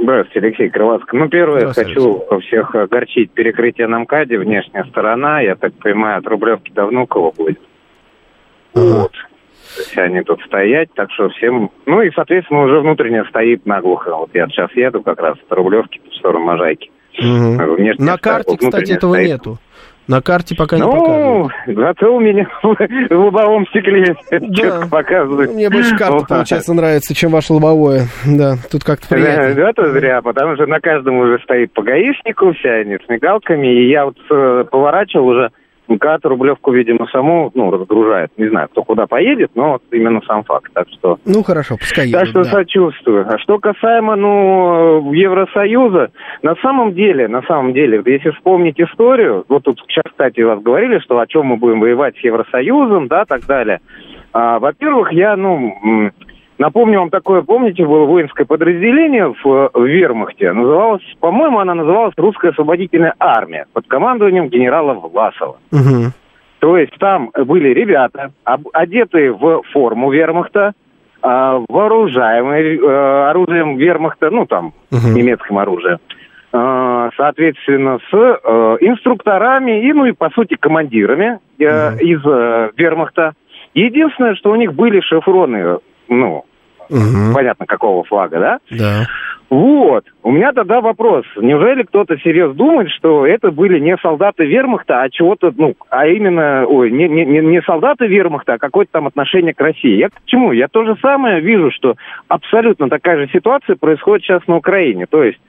Здравствуйте, Алексей Крылатский. Ну, первое, хочу всех огорчить. Перекрытие на МКАДе, внешняя сторона, я так понимаю, от Рублевки до Внуково будет. Ага. Вот. То есть они тут стоять, так что всем... Ну и, соответственно, уже внутренняя стоит наглухо. Вот я сейчас еду как раз от Рублевки в сторону Можайки. Угу. На карте, кстати, этого стоит. нету. На карте пока ну, не показывают. Ну, зато у меня в лобовом стекле четко показывает. Мне больше карта, вот. получается, нравится, чем ваше лобовое. Да, тут как-то приятно. Да, это зря, потому что на каждом уже стоит по гаишнику, вся они с мигалками, и я вот э, поворачивал уже МКАД Рублевку, видимо, саму, ну, разгружает. Не знаю, кто куда поедет, но вот именно сам факт. Так что... Ну, хорошо, пускай едет, Так что да. сочувствую. А что касаемо, ну, Евросоюза, на самом деле, на самом деле, если вспомнить историю, вот тут сейчас, кстати, вас говорили, что о чем мы будем воевать с Евросоюзом, да, так далее. А, во-первых, я, ну, Напомню вам такое, помните, было воинское подразделение в, в Вермахте. Называлось, по-моему, она называлась Русская освободительная армия под командованием генерала Власова. Угу. То есть там были ребята, одетые в форму Вермахта, а, вооружаемые э, оружием Вермахта, ну там, угу. немецким оружием. А, соответственно, с э, инструкторами и, ну и, по сути, командирами угу. из Вермахта. Единственное, что у них были шифроны ну, угу. понятно, какого флага, да? Да. Вот. У меня тогда вопрос. Неужели кто-то серьезно думает, что это были не солдаты вермахта, а чего-то, ну, а именно, ой, не, не, не солдаты вермахта, а какое-то там отношение к России? Я к чему? Я то же самое вижу, что абсолютно такая же ситуация происходит сейчас на Украине. То есть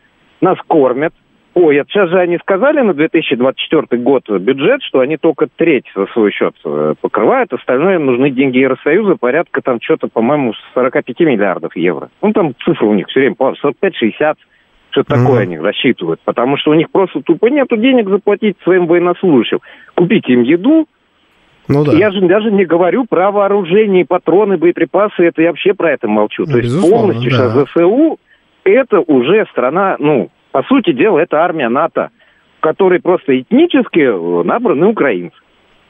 нас кормят, Ой, сейчас же они сказали на 2024 год бюджет, что они только треть за свой счет э, покрывают, остальное нужны деньги Евросоюза, порядка там что-то, по-моему, 45 миллиардов евро. Ну, там цифры у них все время 45-60, что-то mm-hmm. такое они рассчитывают, потому что у них просто тупо нету денег заплатить своим военнослужащим. Купить им еду, ну, да. Я же даже не говорю про вооружение, патроны, боеприпасы, это я вообще про это молчу. Ну, То есть полностью да. сейчас ЗСУ это уже страна, ну, по сути дела, это армия НАТО, в которой просто этнически набраны украинцы.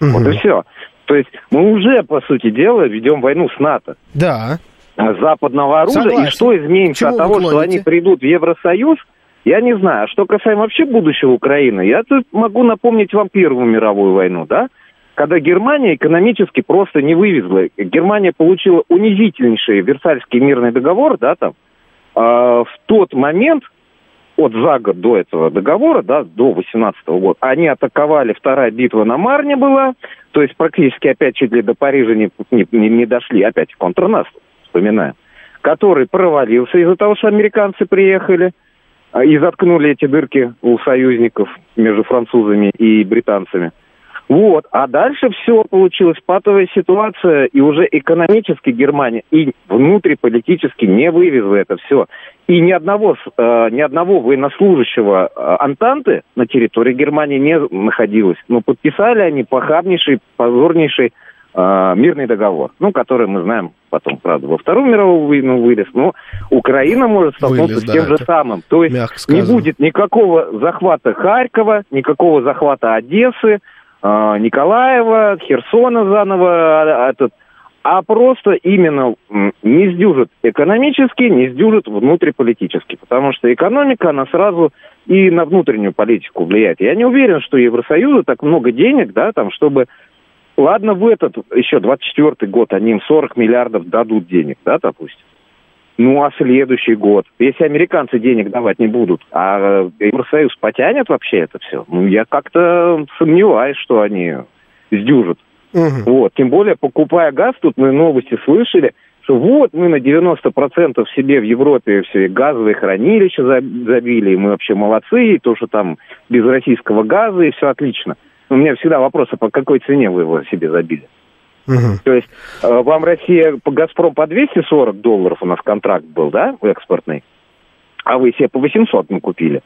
Угу. Вот и все. То есть мы уже, по сути дела, ведем войну с НАТО. Да. Западного оружия. Согласен. И что изменится Чего от того, что они придут в Евросоюз, я не знаю. А что касаемо вообще будущего Украины, я тут могу напомнить вам Первую мировую войну, да? Когда Германия экономически просто не вывезла. Германия получила унизительнейший Версальский мирный договор, да, там, э, в тот момент, вот за год до этого договора, да, до 18 -го года, они атаковали, вторая битва на Марне была, то есть практически опять чуть ли до Парижа не, не, не дошли, опять контрнаступ, вспоминаем, который провалился из-за того, что американцы приехали а, и заткнули эти дырки у союзников между французами и британцами – вот. А дальше все получилось патовая ситуация, и уже экономически Германия и внутриполитически не вывезла это все. И ни одного, э, ни одного военнослужащего э, Антанты на территории Германии не находилось. Но подписали они похабнейший, позорнейший э, мирный договор, ну, который мы знаем потом, правда, во Вторую мировую войну вылез, но Украина может столкнуться вылез, с тем да, же самым. То есть не будет никакого захвата Харькова, никакого захвата Одессы, Николаева, Херсона заново, а, этот, а просто именно не сдюжит экономически, не сдюжит внутриполитически, потому что экономика, она сразу и на внутреннюю политику влияет. Я не уверен, что Евросоюзу так много денег, да, там, чтобы... Ладно, в этот, еще 24 год они им 40 миллиардов дадут денег, да, допустим. Ну, а следующий год? Если американцы денег давать не будут, а Евросоюз потянет вообще это все? Ну, я как-то сомневаюсь, что они сдюжат. Угу. Вот. Тем более, покупая газ, тут мы новости слышали, что вот мы на 90% себе в Европе все газовые хранилища забили, и мы вообще молодцы, и то, что там без российского газа, и все отлично. У меня всегда вопрос, а по какой цене вы его себе забили? Угу. То есть э, вам Россия по Газпром по 240 долларов у нас контракт был, да, экспортный, а вы себе по 800 мы купили.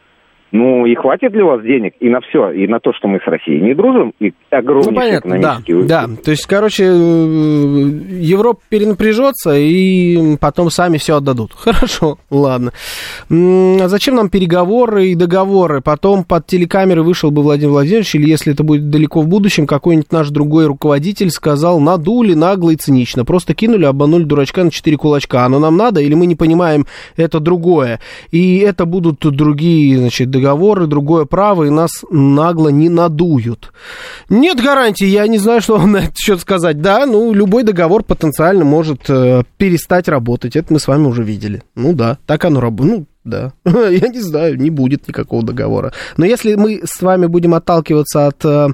Ну, и хватит ли у вас денег и на все, и на то, что мы с Россией не дружим, и огромнейший ну, понятно, экономический... Да, да, то есть, короче, э, Европа перенапряжется, и потом сами все отдадут. Хорошо, ладно. А зачем нам переговоры и договоры? Потом под телекамеры вышел бы Владимир Владимирович, или если это будет далеко в будущем, какой-нибудь наш другой руководитель сказал, надули нагло и цинично, просто кинули, обманули дурачка на четыре кулачка. Оно нам надо, или мы не понимаем, это другое. И это будут другие, значит, договоры, другое право, и нас нагло не надуют. Нет гарантии, я не знаю, что вам на этот счет сказать. Да, ну, любой договор потенциально может э, перестать работать. Это мы с вами уже видели. Ну да, так оно работает. Ну, да. Я не знаю, не будет никакого договора. Но если мы с вами будем отталкиваться от э,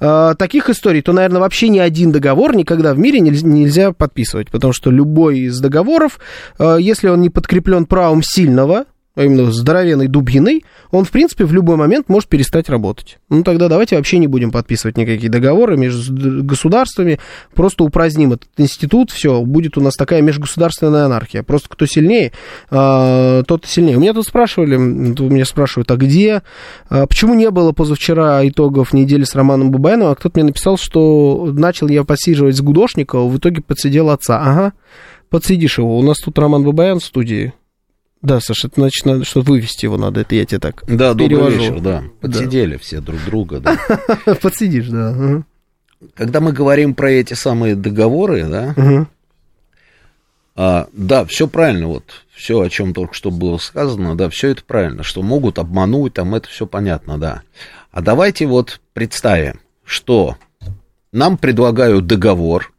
э, таких историй, то, наверное, вообще ни один договор никогда в мире нельзя, нельзя подписывать, потому что любой из договоров, э, если он не подкреплен правом сильного, а именно здоровенной дубиной, он, в принципе, в любой момент может перестать работать. Ну, тогда давайте вообще не будем подписывать никакие договоры между государствами, просто упраздним этот институт, все, будет у нас такая межгосударственная анархия. Просто кто сильнее, э, тот сильнее. У меня тут спрашивали, у меня спрашивают, а где, а почему не было позавчера итогов недели с Романом Бабаяновым, а кто-то мне написал, что начал я посиживать с Гудошникова, в итоге подсидел отца. Ага, подсидишь его, у нас тут Роман Бабаян в студии. Да, Саша, это значит, надо, что вывести его надо, это я тебе так Да, добрый перевожу. вечер, да. Подсидели да. все друг друга, да. Подсидишь, да. Когда мы говорим про эти самые договоры, да, угу. а, да, все правильно, вот, все, о чем только что было сказано, да, все это правильно, что могут обмануть, там это все понятно, да. А давайте вот представим, что нам предлагают договор,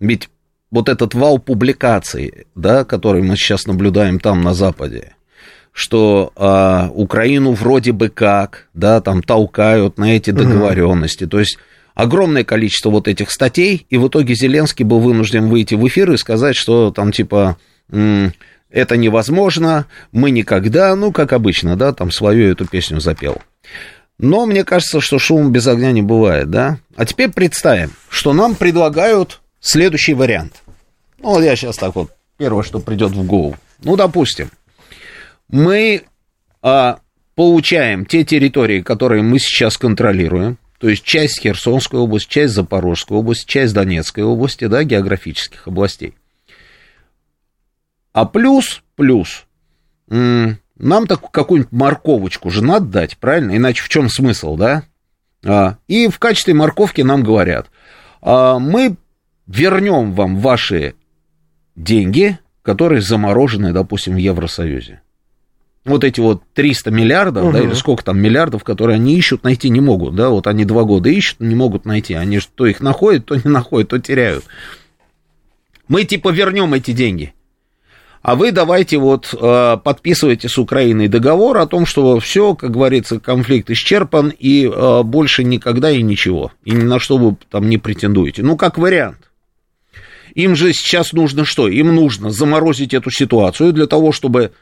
ведь вот этот вал публикаций, да, который мы сейчас наблюдаем там на Западе, что э, Украину вроде бы как, да, там толкают на эти договоренности, угу. то есть огромное количество вот этих статей, и в итоге Зеленский был вынужден выйти в эфир и сказать, что там типа это невозможно, мы никогда, ну, как обычно, да, там свою эту песню запел. Но мне кажется, что шум без огня не бывает, да. А теперь представим, что нам предлагают следующий вариант. Ну, вот я сейчас так вот, первое, что придет в голову. Ну, допустим, мы а, получаем те территории, которые мы сейчас контролируем, то есть часть Херсонской области, часть Запорожской области, часть Донецкой области, да, географических областей. А плюс, плюс, нам так какую-нибудь морковочку же надо дать, правильно? Иначе в чем смысл, да? А, и в качестве морковки нам говорят, а, мы вернем вам ваши деньги, которые заморожены, допустим, в Евросоюзе. Вот эти вот 300 миллиардов, угу. да, или сколько там миллиардов, которые они ищут, найти не могут, да, вот они два года ищут, не могут найти, они то их находят, то не находят, то теряют. Мы типа вернем эти деньги. А вы давайте вот э, подписывайте с Украиной договор о том, что все, как говорится, конфликт исчерпан и э, больше никогда и ничего. И ни на что вы там не претендуете. Ну, как вариант. Им же сейчас нужно что? Им нужно заморозить эту ситуацию для того, чтобы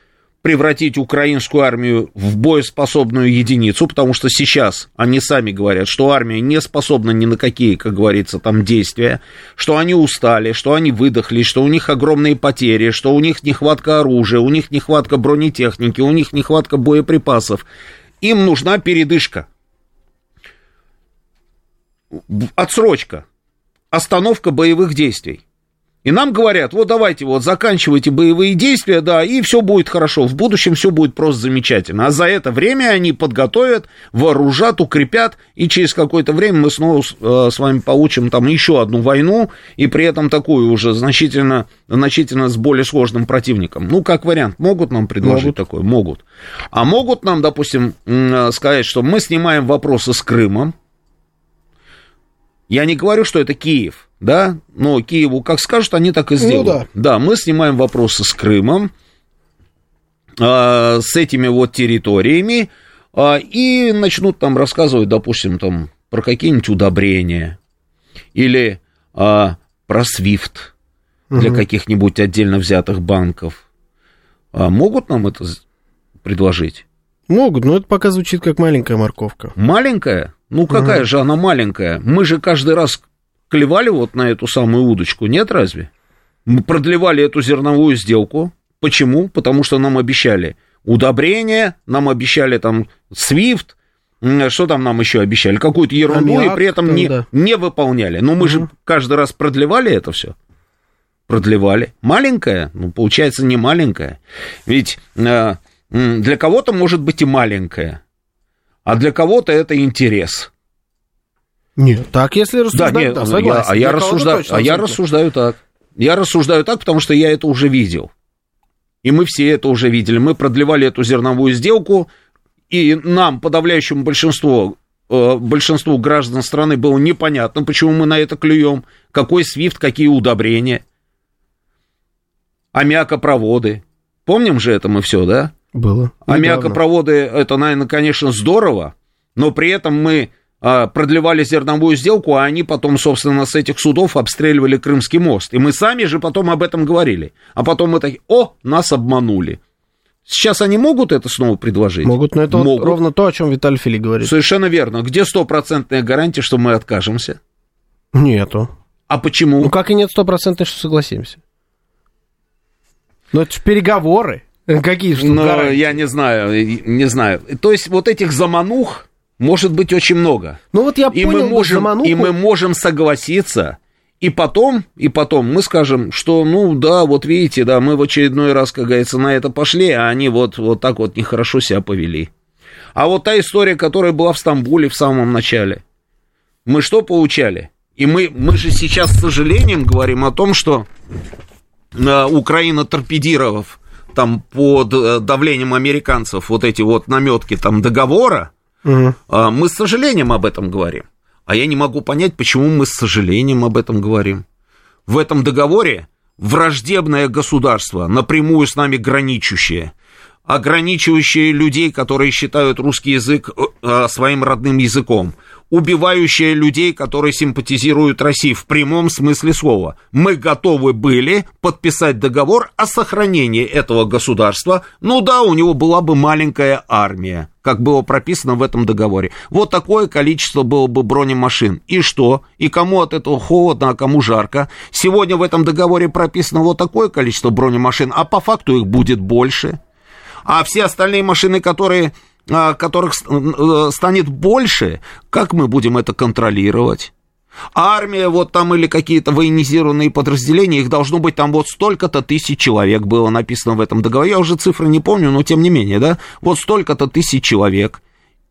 превратить украинскую армию в боеспособную единицу, потому что сейчас они сами говорят, что армия не способна ни на какие, как говорится, там действия, что они устали, что они выдохли, что у них огромные потери, что у них нехватка оружия, у них нехватка бронетехники, у них нехватка боеприпасов. Им нужна передышка. Отсрочка. Остановка боевых действий. И нам говорят, вот давайте вот заканчивайте боевые действия, да, и все будет хорошо, в будущем все будет просто замечательно. А за это время они подготовят, вооружат, укрепят, и через какое-то время мы снова э, с вами получим там еще одну войну, и при этом такую уже значительно, значительно с более сложным противником. Ну, как вариант, могут нам предложить могут. такое? Могут. А могут нам, допустим, сказать, что мы снимаем вопросы с Крымом, я не говорю, что это Киев, да, но Киеву как скажут, они так и ну сделают. Ну, да. да, мы снимаем вопросы с Крымом, э, с этими вот территориями, э, и начнут там рассказывать, допустим, там про какие-нибудь удобрения или э, про Свифт для угу. каких-нибудь отдельно взятых банков. А могут нам это предложить? Могут, но это пока звучит как маленькая морковка. Маленькая? Ну, какая угу. же она маленькая? Мы же каждый раз клевали вот на эту самую удочку, нет разве? Мы продлевали эту зерновую сделку. Почему? Потому что нам обещали удобрения, нам обещали там свифт, что там нам еще обещали? Какую-то ерунду, Аммиак, и при этом не, да. не выполняли. Но мы угу. же каждый раз продлевали это все. Продлевали. Маленькая? Ну, получается, не маленькая. Ведь э, для кого-то может быть и маленькая а для кого-то это интерес. Нет, так если рассуждать, да, нет, да, согласен. Я, а я, рассуждаю, а я рассуждаю так. Я рассуждаю так, потому что я это уже видел. И мы все это уже видели. Мы продлевали эту зерновую сделку, и нам, подавляющему большинству, э, большинству граждан страны было непонятно, почему мы на это клюем, какой свифт, какие удобрения, аммиакопроводы, Помним же это мы все, да? Было. Аммиакопроводы, это, наверное, конечно, здорово, но при этом мы продлевали зерновую сделку, а они потом, собственно, с этих судов обстреливали Крымский мост. И мы сами же потом об этом говорили. А потом мы такие, о, нас обманули. Сейчас они могут это снова предложить? Могут, но это могут. Вот ровно то, о чем Виталий Фили говорит. Совершенно верно. Где стопроцентная гарантия, что мы откажемся? Нету. А почему? Ну, как и нет стопроцентной, что согласимся. Ну, это же переговоры. Какие что Ну, я не знаю, не знаю. То есть вот этих заманух может быть очень много. Ну вот я и понял, мы можем, замануху... И мы можем согласиться, и потом, и потом мы скажем, что, ну да, вот видите, да, мы в очередной раз, как говорится, на это пошли, а они вот, вот так вот нехорошо себя повели. А вот та история, которая была в Стамбуле в самом начале, мы что получали? И мы, мы же сейчас с сожалением говорим о том, что э, Украина торпедировав там под э, давлением американцев вот эти вот наметки там договора, э, мы с сожалением об этом говорим. А я не могу понять, почему мы с сожалением об этом говорим. В этом договоре враждебное государство, напрямую с нами граничащее, ограничивающее людей, которые считают русский язык э, своим родным языком, убивающее людей, которые симпатизируют России в прямом смысле слова. Мы готовы были подписать договор о сохранении этого государства. Ну да, у него была бы маленькая армия, как было прописано в этом договоре. Вот такое количество было бы бронемашин. И что? И кому от этого холодно, а кому жарко? Сегодня в этом договоре прописано вот такое количество бронемашин, а по факту их будет больше. А все остальные машины, которые а, которых э, станет больше, как мы будем это контролировать? Армия, вот там или какие-то военизированные подразделения, их должно быть там вот столько-то тысяч человек было написано в этом договоре. Я уже цифры не помню, но тем не менее, да, вот столько-то тысяч человек.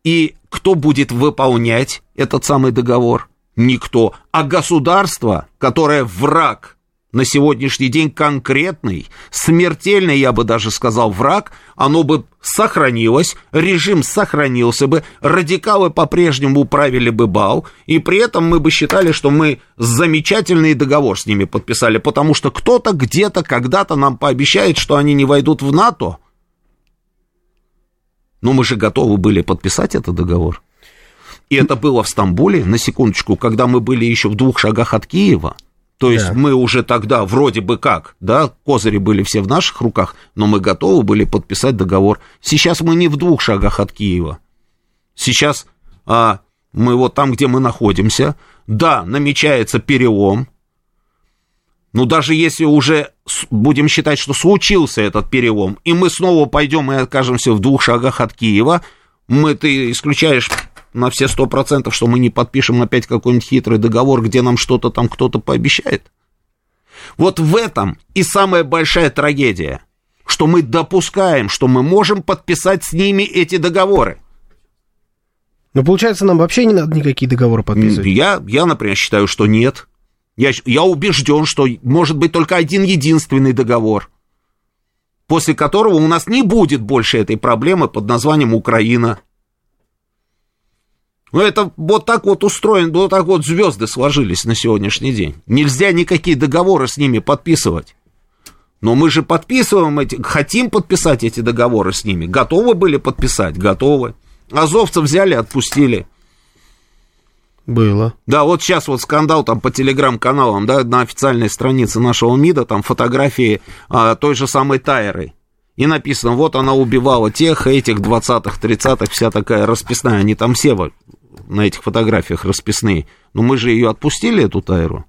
И кто будет выполнять этот самый договор? Никто. А государство, которое враг на сегодняшний день конкретный, смертельный, я бы даже сказал, враг, оно бы сохранилось, режим сохранился бы, радикалы по-прежнему правили бы бал, и при этом мы бы считали, что мы замечательный договор с ними подписали, потому что кто-то где-то когда-то нам пообещает, что они не войдут в НАТО. Но мы же готовы были подписать этот договор. И это было в Стамбуле, на секундочку, когда мы были еще в двух шагах от Киева – то есть да. мы уже тогда вроде бы как, да, козыри были все в наших руках, но мы готовы были подписать договор. Сейчас мы не в двух шагах от Киева. Сейчас а, мы вот там, где мы находимся, да, намечается перелом. Но даже если уже будем считать, что случился этот перелом, и мы снова пойдем и окажемся в двух шагах от Киева, мы, ты исключаешь на все сто процентов, что мы не подпишем опять какой-нибудь хитрый договор, где нам что-то там кто-то пообещает. Вот в этом и самая большая трагедия, что мы допускаем, что мы можем подписать с ними эти договоры. Но получается, нам вообще не надо никакие договоры подписывать. Я, я например, считаю, что нет. Я, я убежден, что может быть только один единственный договор, после которого у нас не будет больше этой проблемы под названием Украина. Ну, это вот так вот устроено, вот так вот звезды сложились на сегодняшний день. Нельзя никакие договоры с ними подписывать. Но мы же подписываем эти, хотим подписать эти договоры с ними. Готовы были подписать? Готовы. Азовцев взяли, отпустили. Было. Да, вот сейчас вот скандал там по телеграм-каналам, да, на официальной странице нашего МИДа, там фотографии а, той же самой Тайры. И написано, вот она убивала тех, этих, 20-х, 30-х, вся такая расписная. Они там все на этих фотографиях расписные. Но мы же ее отпустили, эту Тайру.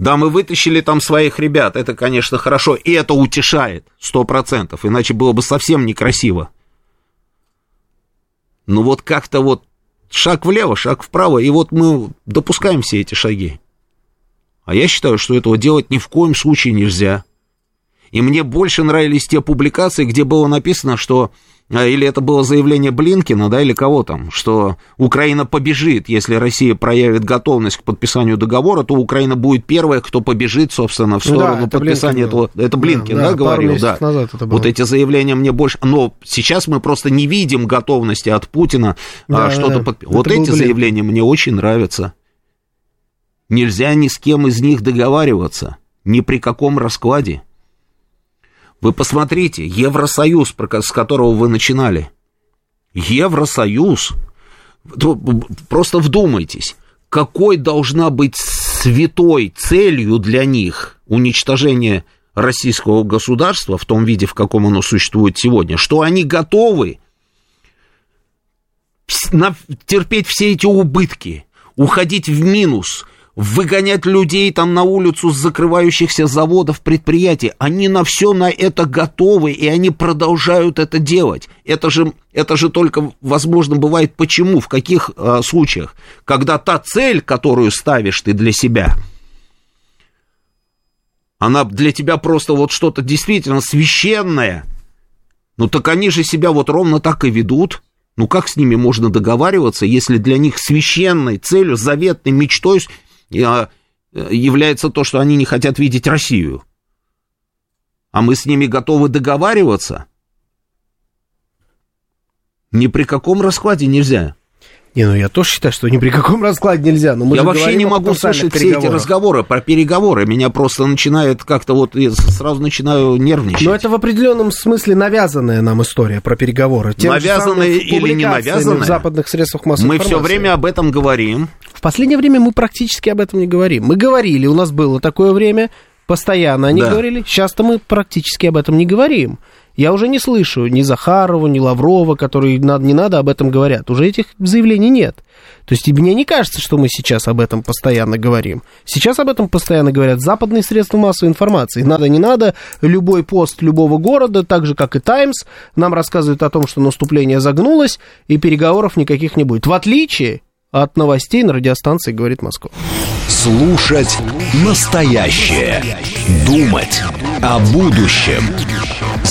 Да, мы вытащили там своих ребят, это, конечно, хорошо, и это утешает, сто процентов, иначе было бы совсем некрасиво. Ну вот как-то вот шаг влево, шаг вправо, и вот мы допускаем все эти шаги. А я считаю, что этого делать ни в коем случае нельзя. И мне больше нравились те публикации, где было написано, что а, или это было заявление Блинкина, да, или кого там, что Украина побежит, если Россия проявит готовность к подписанию договора, то Украина будет первая, кто побежит, собственно, в сторону ну, да, подписания этого. Это Блинкин, да, да, да говорил, да. Назад это было. Вот эти заявления мне больше. Но сейчас мы просто не видим готовности от Путина а, да, что-то да. подписать. Вот эти заявления мне очень нравятся. Нельзя ни с кем из них договариваться, ни при каком раскладе. Вы посмотрите, Евросоюз, с которого вы начинали. Евросоюз. Просто вдумайтесь, какой должна быть святой целью для них уничтожение российского государства в том виде, в каком оно существует сегодня, что они готовы терпеть все эти убытки, уходить в минус, выгонять людей там на улицу с закрывающихся заводов, предприятий. Они на все на это готовы, и они продолжают это делать. Это же, это же только возможно бывает почему, в каких э, случаях? Когда та цель, которую ставишь ты для себя, она для тебя просто вот что-то действительно священное. Ну так они же себя вот ровно так и ведут. Ну как с ними можно договариваться, если для них священной целью, заветной мечтой является то, что они не хотят видеть Россию? А мы с ними готовы договариваться? Ни при каком раскладе нельзя. Не, ну я тоже считаю, что ни при каком раскладе нельзя. Но мы я вообще не могу слышать все эти разговоры про переговоры. Меня просто начинает как-то вот, я сразу начинаю нервничать. Но это в определенном смысле навязанная нам история про переговоры. Тем навязанная или не навязанная? В западных средствах массовой мы информации. все время об этом говорим. В последнее время мы практически об этом не говорим. Мы говорили, у нас было такое время, постоянно они да. говорили. Сейчас-то мы практически об этом не говорим. Я уже не слышу ни Захарова, ни Лаврова, которые надо, не надо об этом говорят. Уже этих заявлений нет. То есть мне не кажется, что мы сейчас об этом постоянно говорим. Сейчас об этом постоянно говорят западные средства массовой информации. Надо, не надо, любой пост любого города, так же, как и Таймс, нам рассказывают о том, что наступление загнулось, и переговоров никаких не будет. В отличие от новостей на радиостанции «Говорит Москва». Слушать настоящее. Думать о будущем.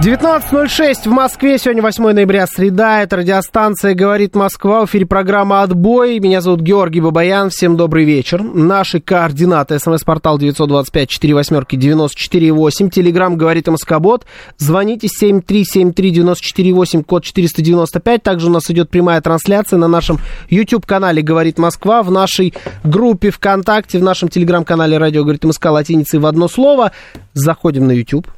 19.06 в Москве. Сегодня 8 ноября, среда. Это радиостанция «Говорит Москва». В эфире программа «Отбой». Меня зовут Георгий Бабаян. Всем добрый вечер. Наши координаты. СМС-портал 925-48-94-8. Телеграмм «Говорит Москобот». Звоните 7373-94-8, код 495. Также у нас идет прямая трансляция на нашем YouTube-канале «Говорит Москва», в нашей группе ВКонтакте, в нашем телеграм-канале «Радио говорит Москва» латиницей в одно слово. Заходим на YouTube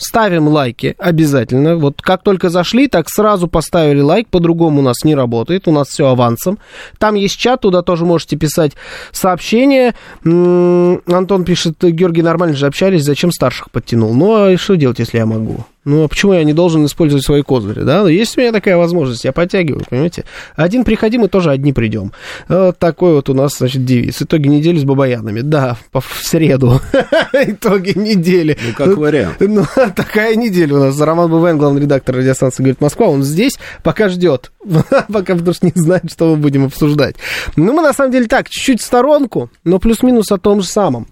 ставим лайки обязательно. Вот как только зашли, так сразу поставили лайк, по-другому у нас не работает, у нас все авансом. Там есть чат, туда тоже можете писать сообщения. Антон пишет, Георгий, нормально же общались, зачем старших подтянул? Ну, а что делать, если я могу? Ну, а почему я не должен использовать свои козыри, да? Есть у меня такая возможность, я подтягиваю, понимаете? Один приходи, мы тоже одни придем. Вот такой вот у нас, значит, девиз. Итоги недели с бабаянами. Да, в среду. Итоги недели. Ну, как вариант. Ну, такая неделя у нас. Роман Бувен, главный редактор радиостанции «Говорит Москва», он здесь, пока ждет. пока потому что не знает, что мы будем обсуждать. Ну, мы, на самом деле, так, чуть-чуть в сторонку, но плюс-минус о том же самом.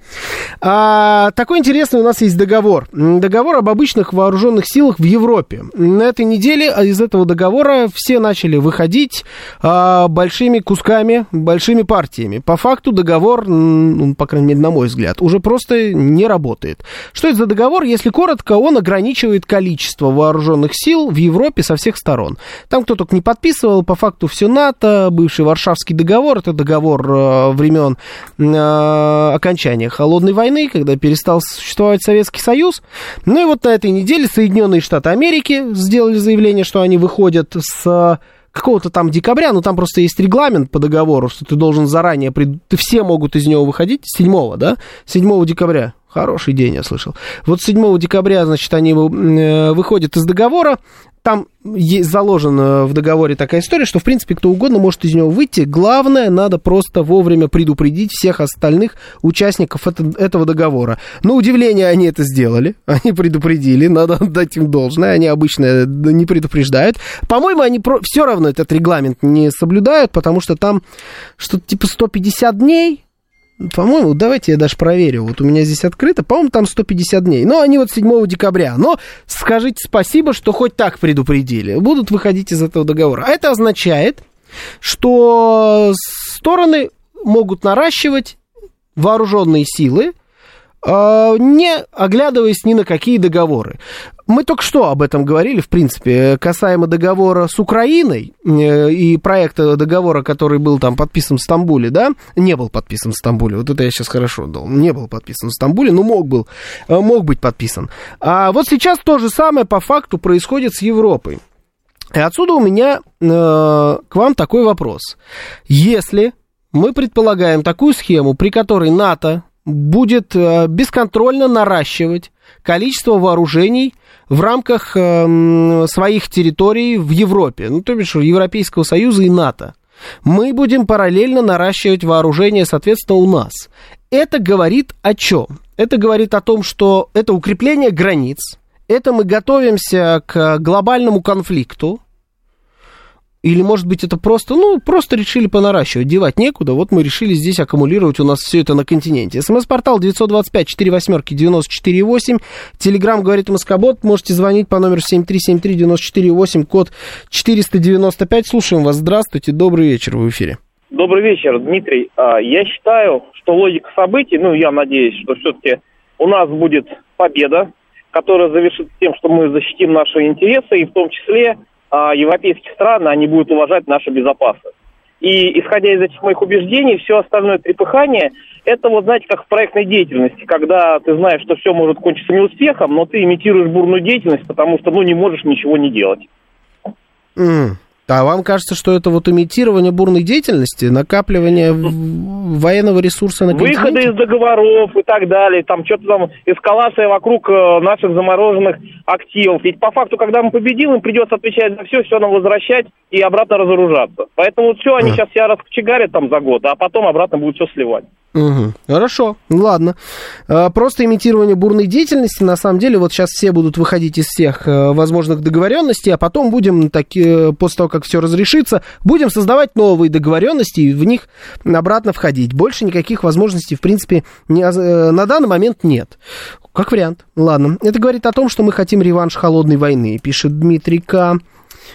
А, такой интересный у нас есть договор. Договор об обычных вооруженных вооруженных силах в Европе. На этой неделе из этого договора все начали выходить а, большими кусками, большими партиями. По факту договор, ну, по крайней мере, на мой взгляд, уже просто не работает. Что это за договор? Если коротко, он ограничивает количество вооруженных сил в Европе со всех сторон. Там кто только не подписывал, по факту все НАТО, бывший Варшавский договор, это договор э, времен э, окончания Холодной войны, когда перестал существовать Советский Союз. Ну и вот на этой неделе Соединенные Соединенные Штаты Америки сделали заявление, что они выходят с какого-то там декабря, но там просто есть регламент по договору, что ты должен заранее, пред... все могут из него выходить, 7 да, 7 декабря, хороший день, я слышал. Вот 7 декабря, значит, они э, выходят из договора, там есть заложена в договоре такая история, что, в принципе, кто угодно может из него выйти. Главное, надо просто вовремя предупредить всех остальных участников это, этого договора. На удивление, они это сделали. Они предупредили, надо дать им должное. Они обычно не предупреждают. По-моему, они про... все равно этот регламент не соблюдают, потому что там что-то типа 150 дней по-моему, давайте я даже проверю. Вот у меня здесь открыто. По-моему, там 150 дней. Но они вот 7 декабря. Но скажите спасибо, что хоть так предупредили. Будут выходить из этого договора. А это означает, что стороны могут наращивать вооруженные силы, а, не оглядываясь ни на какие договоры. Мы только что об этом говорили, в принципе, касаемо договора с Украиной э, и проекта договора, который был там подписан в Стамбуле, да, не был подписан в Стамбуле, вот это я сейчас хорошо дал, не был подписан в Стамбуле, но мог, был, э, мог быть подписан. А вот сейчас то же самое по факту происходит с Европой. И отсюда у меня э, к вам такой вопрос. Если мы предполагаем такую схему, при которой НАТО будет э, бесконтрольно наращивать количество вооружений в рамках э, своих территорий в Европе, ну, то бишь Европейского Союза и НАТО. Мы будем параллельно наращивать вооружение, соответственно, у нас. Это говорит о чем? Это говорит о том, что это укрепление границ, это мы готовимся к глобальному конфликту, или, может быть, это просто, ну, просто решили понаращивать, девать некуда, вот мы решили здесь аккумулировать у нас все это на континенте. СМС-портал 925-48-94-8, Телеграмм говорит Москобот, можете звонить по номеру 7373-94-8, код 495. Слушаем вас, здравствуйте, добрый вечер, в эфире. Добрый вечер, Дмитрий. А, я считаю, что логика событий, ну, я надеюсь, что все-таки у нас будет победа, которая завершится тем, что мы защитим наши интересы, и в том числе европейских стран, они будут уважать наши безопасность. И исходя из этих моих убеждений, все остальное трепыхание, это вот, знаете, как в проектной деятельности, когда ты знаешь, что все может кончиться неуспехом, но ты имитируешь бурную деятельность, потому что, ну, не можешь ничего не делать. Mm. А вам кажется, что это вот имитирование бурной деятельности, накапливание военного ресурса на континенте? Выходы из договоров и так далее, там что-то там, эскалация вокруг э, наших замороженных активов. Ведь по факту, когда мы победим, им придется отвечать за все, все нам возвращать и обратно разоружаться. Поэтому все, они а. сейчас себя раскочегарят там за год, а потом обратно будут все сливать. Угу. Хорошо, ладно. А, просто имитирование бурной деятельности, на самом деле, вот сейчас все будут выходить из всех э, возможных договоренностей, а потом будем, таки, э, после того, как все разрешится, будем создавать новые договоренности и в них обратно входить. Больше никаких возможностей, в принципе, не, э, на данный момент нет. Как вариант. Ладно. Это говорит о том, что мы хотим реванш холодной войны, пишет Дмитрий К.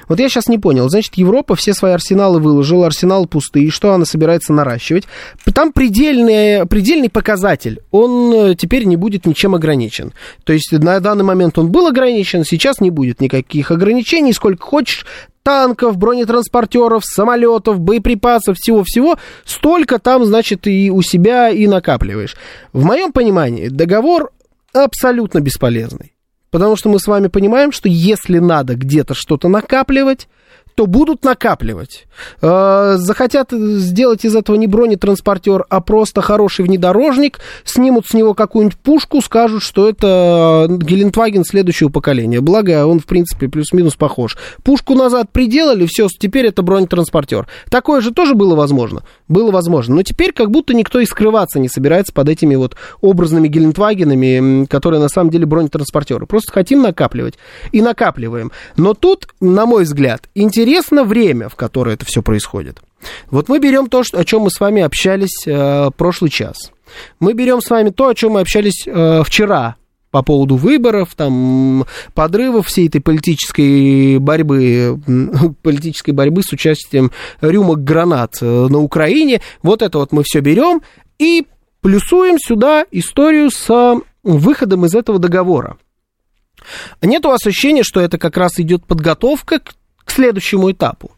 Вот я сейчас не понял. Значит, Европа все свои арсеналы выложила, арсеналы пустые. Что она собирается наращивать? Там предельный, предельный показатель. Он э, теперь не будет ничем ограничен. То есть на данный момент он был ограничен, сейчас не будет никаких ограничений. Сколько хочешь, танков, бронетранспортеров, самолетов, боеприпасов, всего-всего, столько там, значит, и у себя и накапливаешь. В моем понимании договор абсолютно бесполезный. Потому что мы с вами понимаем, что если надо где-то что-то накапливать, то будут накапливать. Э, захотят сделать из этого не бронетранспортер, а просто хороший внедорожник, снимут с него какую-нибудь пушку, скажут, что это Гелендваген следующего поколения. Благо, он, в принципе, плюс-минус похож. Пушку назад приделали, все, теперь это бронетранспортер. Такое же тоже было возможно? Было возможно. Но теперь как будто никто и скрываться не собирается под этими вот образными Гелендвагенами, которые на самом деле бронетранспортеры. Просто хотим накапливать. И накапливаем. Но тут, на мой взгляд, интересно интересно время, в которое это все происходит. Вот мы берем то, о чем мы с вами общались э, прошлый час. Мы берем с вами то, о чем мы общались э, вчера по поводу выборов, там, подрывов всей этой политической борьбы, политической борьбы с участием рюмок гранат э, на Украине. Вот это вот мы все берем и плюсуем сюда историю с выходом из этого договора. Нет ощущения, что это как раз идет подготовка к следующему этапу.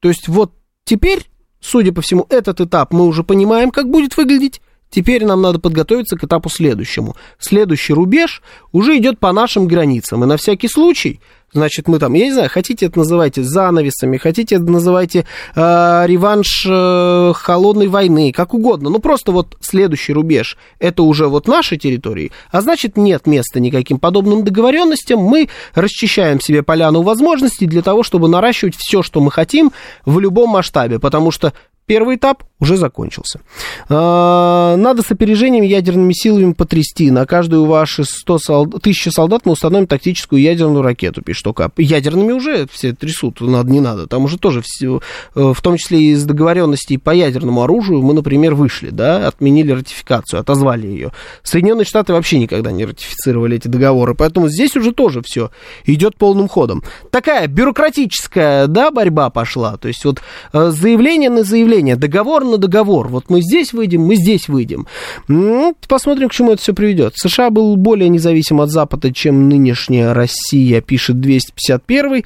То есть вот теперь, судя по всему, этот этап мы уже понимаем, как будет выглядеть. Теперь нам надо подготовиться к этапу следующему. Следующий рубеж уже идет по нашим границам. И на всякий случай Значит, мы там, я не знаю, хотите это называйте занавесами, хотите это называйте э, реванш э, холодной войны, как угодно. Ну, просто вот следующий рубеж, это уже вот наши территории, а значит, нет места никаким подобным договоренностям. Мы расчищаем себе поляну возможностей для того, чтобы наращивать все, что мы хотим в любом масштабе, потому что Первый этап уже закончился. А, надо с опережением ядерными силами потрясти. На каждую ваши 100 солдат, 1000 солдат мы установим тактическую ядерную ракету, пишет ОК. Ядерными уже все трясут, надо, не надо. Там уже тоже, все, э, в том числе из договоренностей по ядерному оружию, мы, например, вышли, да, отменили ратификацию, отозвали ее. Соединенные Штаты вообще никогда не ратифицировали эти договоры, поэтому здесь уже тоже все идет полным ходом. Такая бюрократическая, да, борьба пошла. То есть вот э, заявление на заявление, договор на договор. Вот мы здесь выйдем, мы здесь выйдем. Ну, посмотрим, к чему это все приведет. США был более независим от Запада, чем нынешняя Россия, пишет 251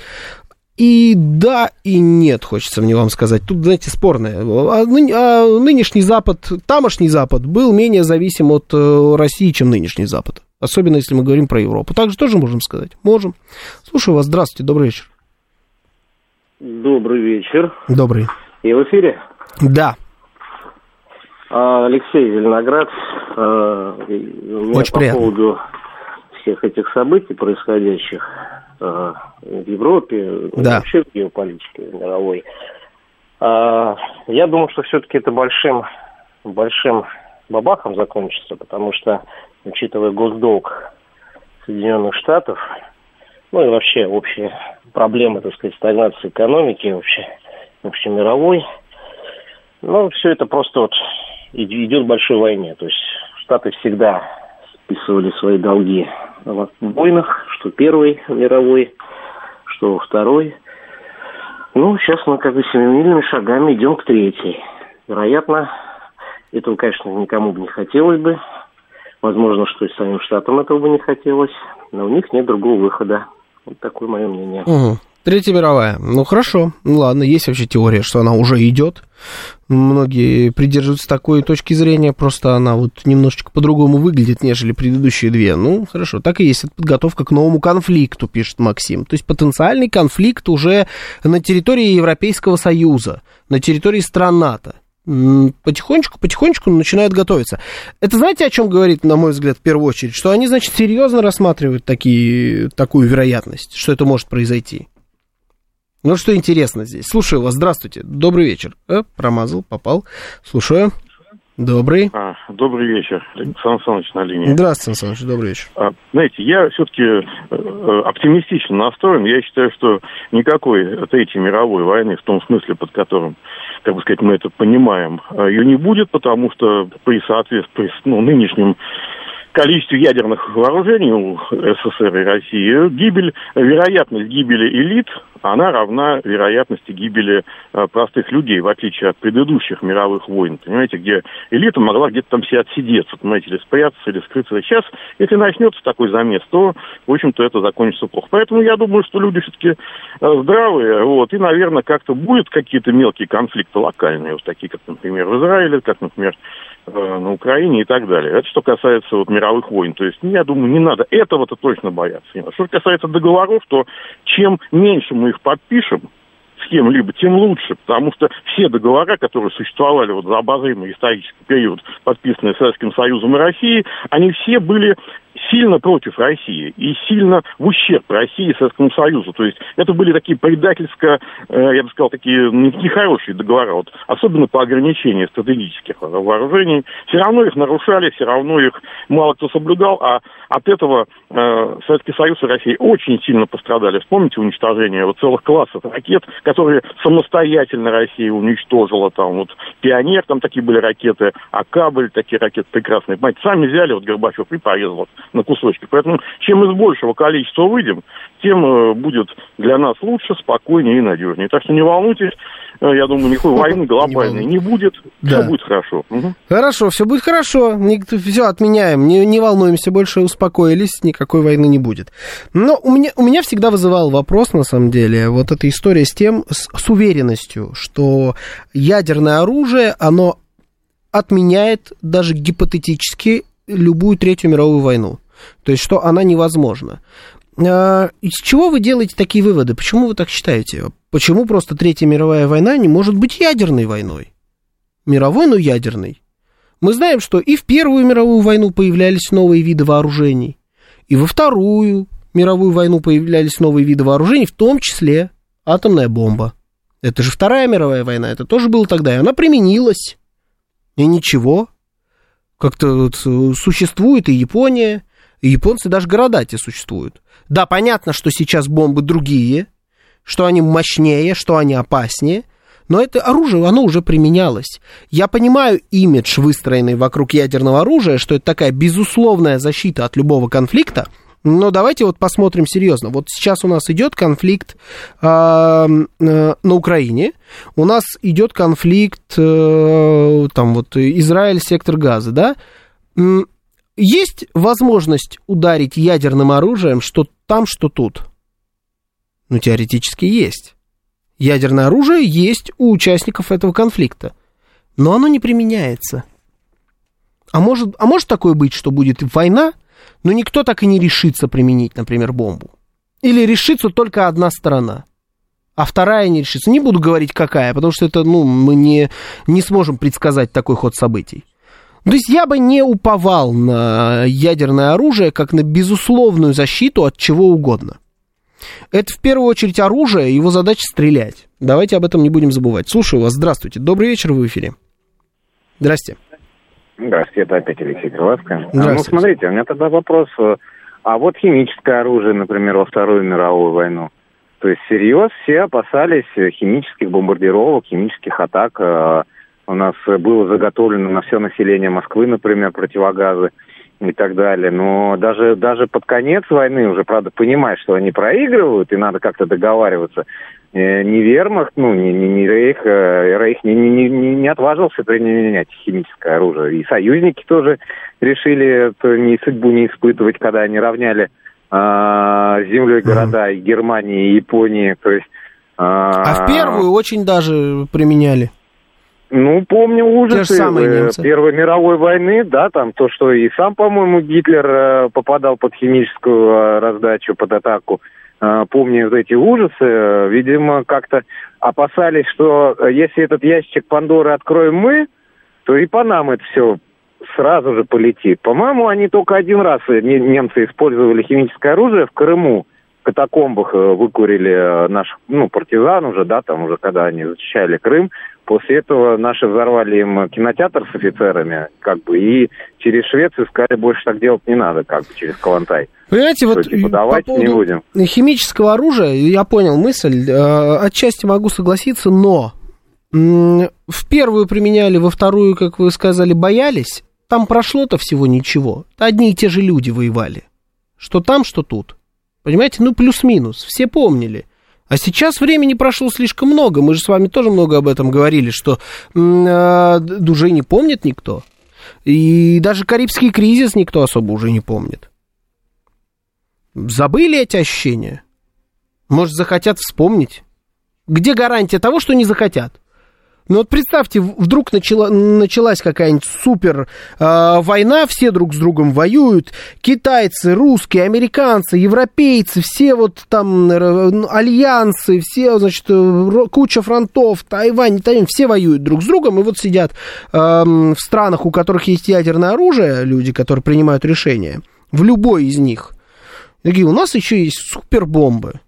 и да, и нет, хочется мне вам сказать. Тут, знаете, спорное. А, а нынешний Запад, тамошний Запад был менее зависим от э, России, чем нынешний Запад. Особенно, если мы говорим про Европу. Также тоже можем сказать. Можем. Слушаю вас. Здравствуйте. Добрый вечер. Добрый вечер. Добрый. И в эфире? Да. А, Алексей Зеленоград. А, Очень по приятно. поводу всех этих событий, происходящих а, в Европе, Да. вообще в геополитике мировой. Я думаю, что все-таки это большим, большим бабахом закончится, потому что, учитывая госдолг Соединенных Штатов, ну и вообще общие проблемы, так сказать, стагнации экономики, вообще, общемировой, ну, все это просто вот идет большой войне. То есть Штаты всегда списывали свои долги в войнах, что первой мировой, что второй. Ну, сейчас мы как бы семимильными шагами идем к третьей. Вероятно, этого, конечно, никому бы не хотелось бы. Возможно, что и самим штатам этого бы не хотелось. Но у них нет другого выхода. Вот такое мое мнение. Угу. Третья мировая. Ну хорошо. Ну ладно, есть вообще теория, что она уже идет. Многие придерживаются такой точки зрения, просто она вот немножечко по-другому выглядит, нежели предыдущие две. Ну, хорошо, так и есть. Это подготовка к новому конфликту, пишет Максим. То есть потенциальный конфликт уже на территории Европейского Союза, на территории стран НАТО. Потихонечку, потихонечку начинают готовиться. Это знаете, о чем говорит, на мой взгляд, в первую очередь? Что они, значит, серьезно рассматривают такие, такую вероятность, что это может произойти. Ну, что интересно здесь? Слушаю вас, здравствуйте, добрый вечер. Э, промазал, попал. Слушаю. Добрый. А, добрый вечер, Александр Александрович на линии. Здравствуйте, Александрович, добрый вечер. А, знаете, я все-таки э, оптимистично настроен. Я считаю, что никакой Третьей мировой войны, в том смысле, под которым, как бы сказать, мы это понимаем, э, ее не будет, потому что при соответствии ну, нынешним количестве ядерных вооружений у СССР и России, гибель, вероятность гибели элит, она равна вероятности гибели э, простых людей, в отличие от предыдущих мировых войн, понимаете, где элита могла где-то там себе отсидеться, понимаете, или спрятаться, или скрыться. Сейчас, если начнется такой замес, то, в общем-то, это закончится плохо. Поэтому я думаю, что люди все-таки э, здравые, вот, и, наверное, как-то будут какие-то мелкие конфликты локальные, вот такие, как, например, в Израиле, как, например, на Украине и так далее. Это что касается вот мировых войн. То есть, я думаю, не надо этого-то точно бояться. Что касается договоров, то чем меньше мы их подпишем, с кем-либо, тем лучше, потому что все договора, которые существовали вот за обозримый исторический период, подписанные Советским Союзом и Россией, они все были сильно против России и сильно в ущерб России и Советскому Союзу. То есть это были такие предательско, э, я бы сказал, такие не- нехорошие договора, вот, особенно по ограничению стратегических вооружений. Все равно их нарушали, все равно их мало кто соблюдал, а от этого э, Советский Союз и Россия очень сильно пострадали. Вспомните уничтожение вот целых классов ракет, которые самостоятельно Россия уничтожила. Там вот Пионер, там такие были ракеты, АК были такие ракеты прекрасные. Понимаете, сами взяли вот Горбачев и порезал на кусочки. Поэтому чем из большего количества выйдем, тем э, будет для нас лучше, спокойнее и надежнее. Так что не волнуйтесь, э, я думаю, никакой войны глобальной не будет. Да. Все будет хорошо. Мгм. Хорошо, все будет хорошо. Все отменяем. Не, не волнуемся больше, успокоились, никакой войны не будет. Но у меня, у меня всегда вызывал вопрос, на самом деле, вот эта история с тем, с, с уверенностью, что ядерное оружие, оно отменяет даже гипотетически любую Третью мировую войну. То есть, что она невозможна. А, Из чего вы делаете такие выводы? Почему вы так считаете? Почему просто Третья мировая война не может быть ядерной войной? Мировой, но ядерной. Мы знаем, что и в Первую мировую войну появлялись новые виды вооружений, и во Вторую мировую войну появлялись новые виды вооружений, в том числе атомная бомба. Это же Вторая мировая война, это тоже было тогда, и она применилась. И ничего. Как-то вот существует и Япония, японцы даже города те существуют. Да, понятно, что сейчас бомбы другие, что они мощнее, что они опаснее, но это оружие, оно уже применялось. Я понимаю имидж, выстроенный вокруг ядерного оружия, что это такая безусловная защита от любого конфликта, но давайте вот посмотрим серьезно. Вот сейчас у нас идет конфликт э, э, на Украине, у нас идет конфликт, э, там вот Израиль, сектор газа, да? Есть возможность ударить ядерным оружием, что там, что тут? Ну, теоретически есть. Ядерное оружие есть у участников этого конфликта, но оно не применяется. А может, а может такое быть, что будет война, но никто так и не решится применить, например, бомбу. Или решится только одна сторона, а вторая не решится. Не буду говорить, какая, потому что это, ну, мы не, не сможем предсказать такой ход событий. То есть я бы не уповал на ядерное оружие как на безусловную защиту от чего угодно. Это в первую очередь оружие, его задача стрелять. Давайте об этом не будем забывать. Слушаю вас, здравствуйте. Добрый вечер, вы в эфире. Здрасте. Здравствуйте, это опять Алексей Крыловский. Ну, смотрите, у меня тогда вопрос. Э, а вот химическое оружие, например, во Вторую мировую войну. То есть всерьез все опасались химических бомбардировок, химических атак. Э, у нас было заготовлено на все население Москвы, например, противогазы и так далее. Но даже, даже под конец войны уже, правда, понимаешь, что они проигрывают, и надо как-то договариваться. Э, ни Вермахт, ну, ни, ни, ни Рейх, э, Рейх не, не, не, не отважился применять химическое оружие. И союзники тоже решили эту не судьбу не испытывать, когда они равняли а, землей города и Германии, и Японии. То есть, а, а в первую очень даже применяли. Ну, помню ужасы э, Первой мировой войны, да, там то, что и сам, по-моему, Гитлер попадал под химическую раздачу, под атаку. Э, помню вот эти ужасы, э, видимо, как-то опасались, что э, если этот ящик Пандоры откроем мы, то и по нам это все сразу же полетит. По-моему, они только один раз немцы использовали химическое оружие в Крыму, в катакомбах выкурили наших, ну, партизан уже, да, там уже, когда они защищали Крым, После этого наши взорвали им кинотеатр с офицерами, как бы, и через Швецию сказали, больше так делать не надо, как бы, через Калантай. Понимаете, вот типа, по поводу не будем. химического оружия, я понял мысль, э, отчасти могу согласиться, но в первую применяли, во вторую, как вы сказали, боялись, там прошло-то всего ничего. Одни и те же люди воевали. Что там, что тут. Понимаете, ну плюс-минус, все помнили. А сейчас времени прошло слишком много. Мы же с вами тоже много об этом говорили, что э, уже не помнит никто. И даже Карибский кризис никто особо уже не помнит. Забыли эти ощущения? Может, захотят вспомнить? Где гарантия того, что не захотят? Ну вот представьте, вдруг начала, началась какая-нибудь супер э, война, все друг с другом воюют, китайцы, русские, американцы, европейцы, все вот там э, альянсы, все, значит, куча фронтов, Тайвань, Тайвань, все воюют друг с другом, и вот сидят э, в странах, у которых есть ядерное оружие, люди, которые принимают решения, в любой из них. Такие, у нас еще есть супербомбы.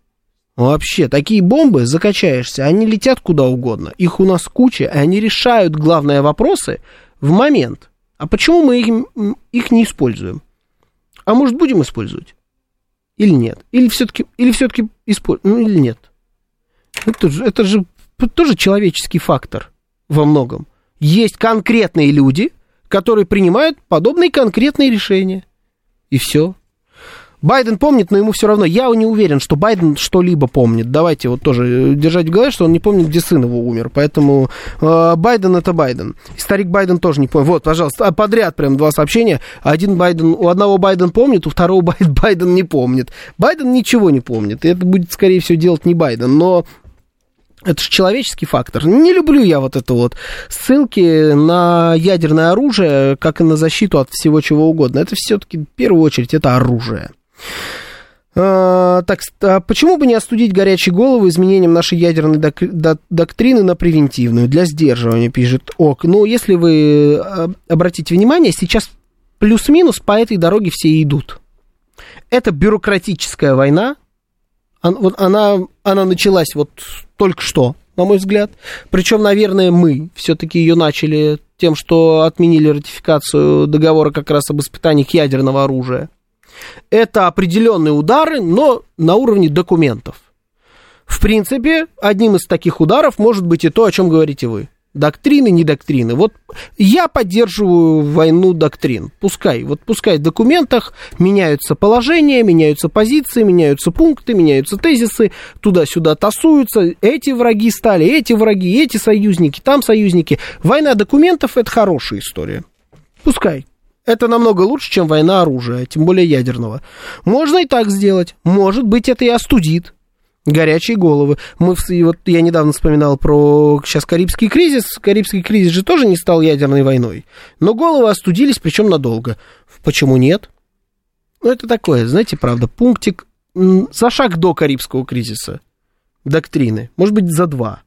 Вообще, такие бомбы, закачаешься, они летят куда угодно. Их у нас куча, и они решают главные вопросы в момент. А почему мы их, их не используем? А может, будем использовать? Или нет? Или все-таки, или все-таки используем? Ну, или нет? Это это же тоже человеческий фактор во многом. Есть конкретные люди, которые принимают подобные конкретные решения. И все. Байден помнит, но ему все равно. Я не уверен, что Байден что-либо помнит. Давайте вот тоже держать в голове, что он не помнит, где сын его умер. Поэтому э, Байден это Байден. И старик Байден тоже не помнит. Вот, пожалуйста, а подряд прям два сообщения. Один Байден, у одного Байден помнит, у второго Байден не помнит. Байден ничего не помнит. И это будет, скорее всего, делать не Байден. Но это же человеческий фактор. Не люблю я вот это вот ссылки на ядерное оружие, как и на защиту от всего чего угодно. Это все-таки в первую очередь это оружие. А, так, а почему бы не остудить горячие головы изменением нашей ядерной док- доктрины на превентивную, для сдерживания, пишет ОК. Ну, если вы а, обратите внимание, сейчас плюс-минус по этой дороге все идут. Это бюрократическая война, она, вот она, она началась вот только что, на мой взгляд. Причем, наверное, мы все-таки ее начали тем, что отменили ратификацию договора как раз об испытаниях ядерного оружия. Это определенные удары, но на уровне документов. В принципе, одним из таких ударов может быть и то, о чем говорите вы. Доктрины, не доктрины. Вот я поддерживаю войну доктрин. Пускай, вот пускай в документах меняются положения, меняются позиции, меняются пункты, меняются тезисы, туда-сюда тасуются. Эти враги стали, эти враги, эти союзники, там союзники. Война документов это хорошая история. Пускай. Это намного лучше, чем война оружия, тем более ядерного. Можно и так сделать. Может быть, это и остудит горячие головы. Мы, вот я недавно вспоминал про сейчас Карибский кризис. Карибский кризис же тоже не стал ядерной войной. Но головы остудились, причем надолго. Почему нет? Ну, это такое, знаете, правда, пунктик за шаг до Карибского кризиса. Доктрины. Может быть, за два.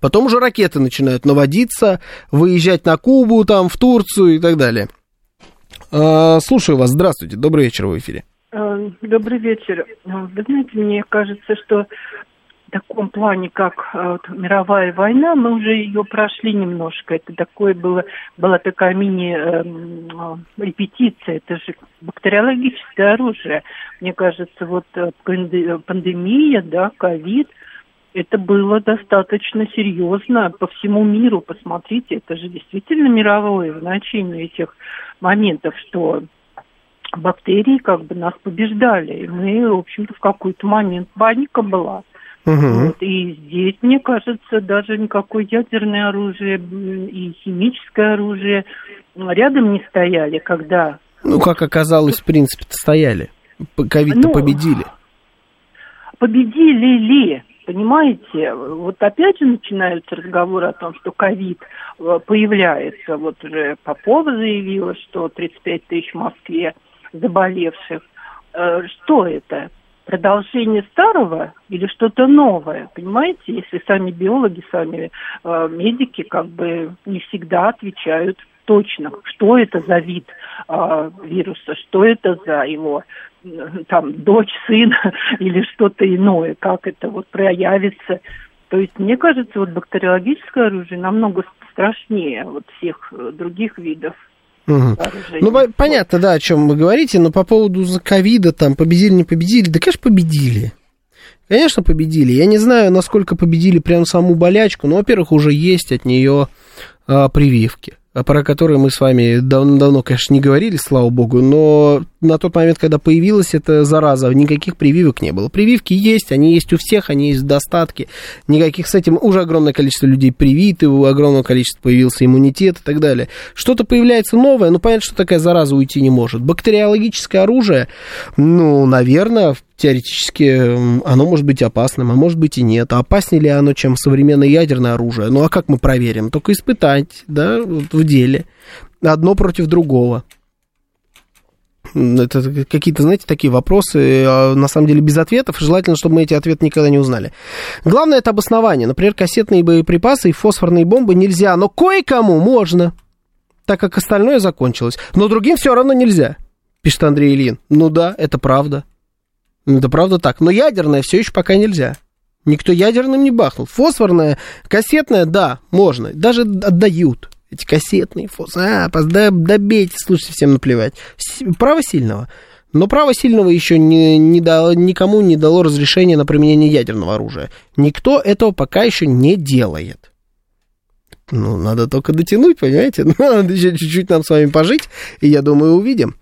Потом уже ракеты начинают наводиться, выезжать на Кубу, там, в Турцию и так далее. А, слушаю вас. Здравствуйте. Добрый вечер в эфире. Э, добрый вечер. Вы знаете, мне кажется, что в таком плане, как э, вот, мировая война, мы уже ее прошли немножко. Это такое было, была такая мини-репетиция. Это же бактериологическое оружие. Мне кажется, вот э, пандемия, да, ковид, это было достаточно серьезно по всему миру. Посмотрите, это же действительно мировое значение этих моментов, что бактерии как бы нас побеждали. И мы, в общем-то, в какой-то момент паника была. Угу. Вот, и здесь, мне кажется, даже никакое ядерное оружие и химическое оружие рядом не стояли, когда... Ну, как оказалось, в принципе стояли. Ковид-то ну, победили. Победили ли? Понимаете, вот опять же начинаются разговоры о том, что ковид э, появляется. Вот уже Попова заявила, что 35 тысяч в Москве заболевших. Э, что это? Продолжение старого или что-то новое? Понимаете, если сами биологи, сами э, медики как бы не всегда отвечают точно, что это за вид э, вируса, что это за его там дочь, сын или что-то иное, как это вот проявится. То есть, мне кажется, вот бактериологическое оружие намного страшнее вот всех э, других видов Угу. Ну, понятно, да, о чем вы говорите, но по поводу ковида, там, победили, не победили, да, конечно, победили. Конечно, победили. Я не знаю, насколько победили прям саму болячку, но, во-первых, уже есть от нее а, прививки. А про которые мы с вами давно-давно, конечно, не говорили, слава богу, но на тот момент, когда появилась эта зараза, никаких прививок не было. Прививки есть, они есть у всех, они есть в достатке. Никаких с этим уже огромное количество людей привиты, у огромного количества появился иммунитет и так далее. Что-то появляется новое, но понятно, что такая зараза уйти не может. Бактериологическое оружие, ну, наверное, теоретически оно может быть опасным, а может быть и нет. А опаснее ли оно, чем современное ядерное оружие? Ну, а как мы проверим? Только испытать, да, в деле. Одно против другого. Это какие-то, знаете, такие вопросы, а, на самом деле, без ответов. Желательно, чтобы мы эти ответы никогда не узнали. Главное, это обоснование. Например, кассетные боеприпасы и фосфорные бомбы нельзя, но кое-кому можно, так как остальное закончилось. Но другим все равно нельзя, пишет Андрей Ильин. Ну да, это правда. Это правда так. Но ядерное все еще пока нельзя. Никто ядерным не бахнул. Фосфорное, кассетное, да, можно. Даже отдают. Эти кассетные фосфорные. А, да, добейте, слушайте, всем наплевать. Право сильного. Но право сильного еще не, не дало, никому не дало разрешения на применение ядерного оружия. Никто этого пока еще не делает. Ну, надо только дотянуть, понимаете? Надо еще чуть-чуть нам с вами пожить, и я думаю, увидим.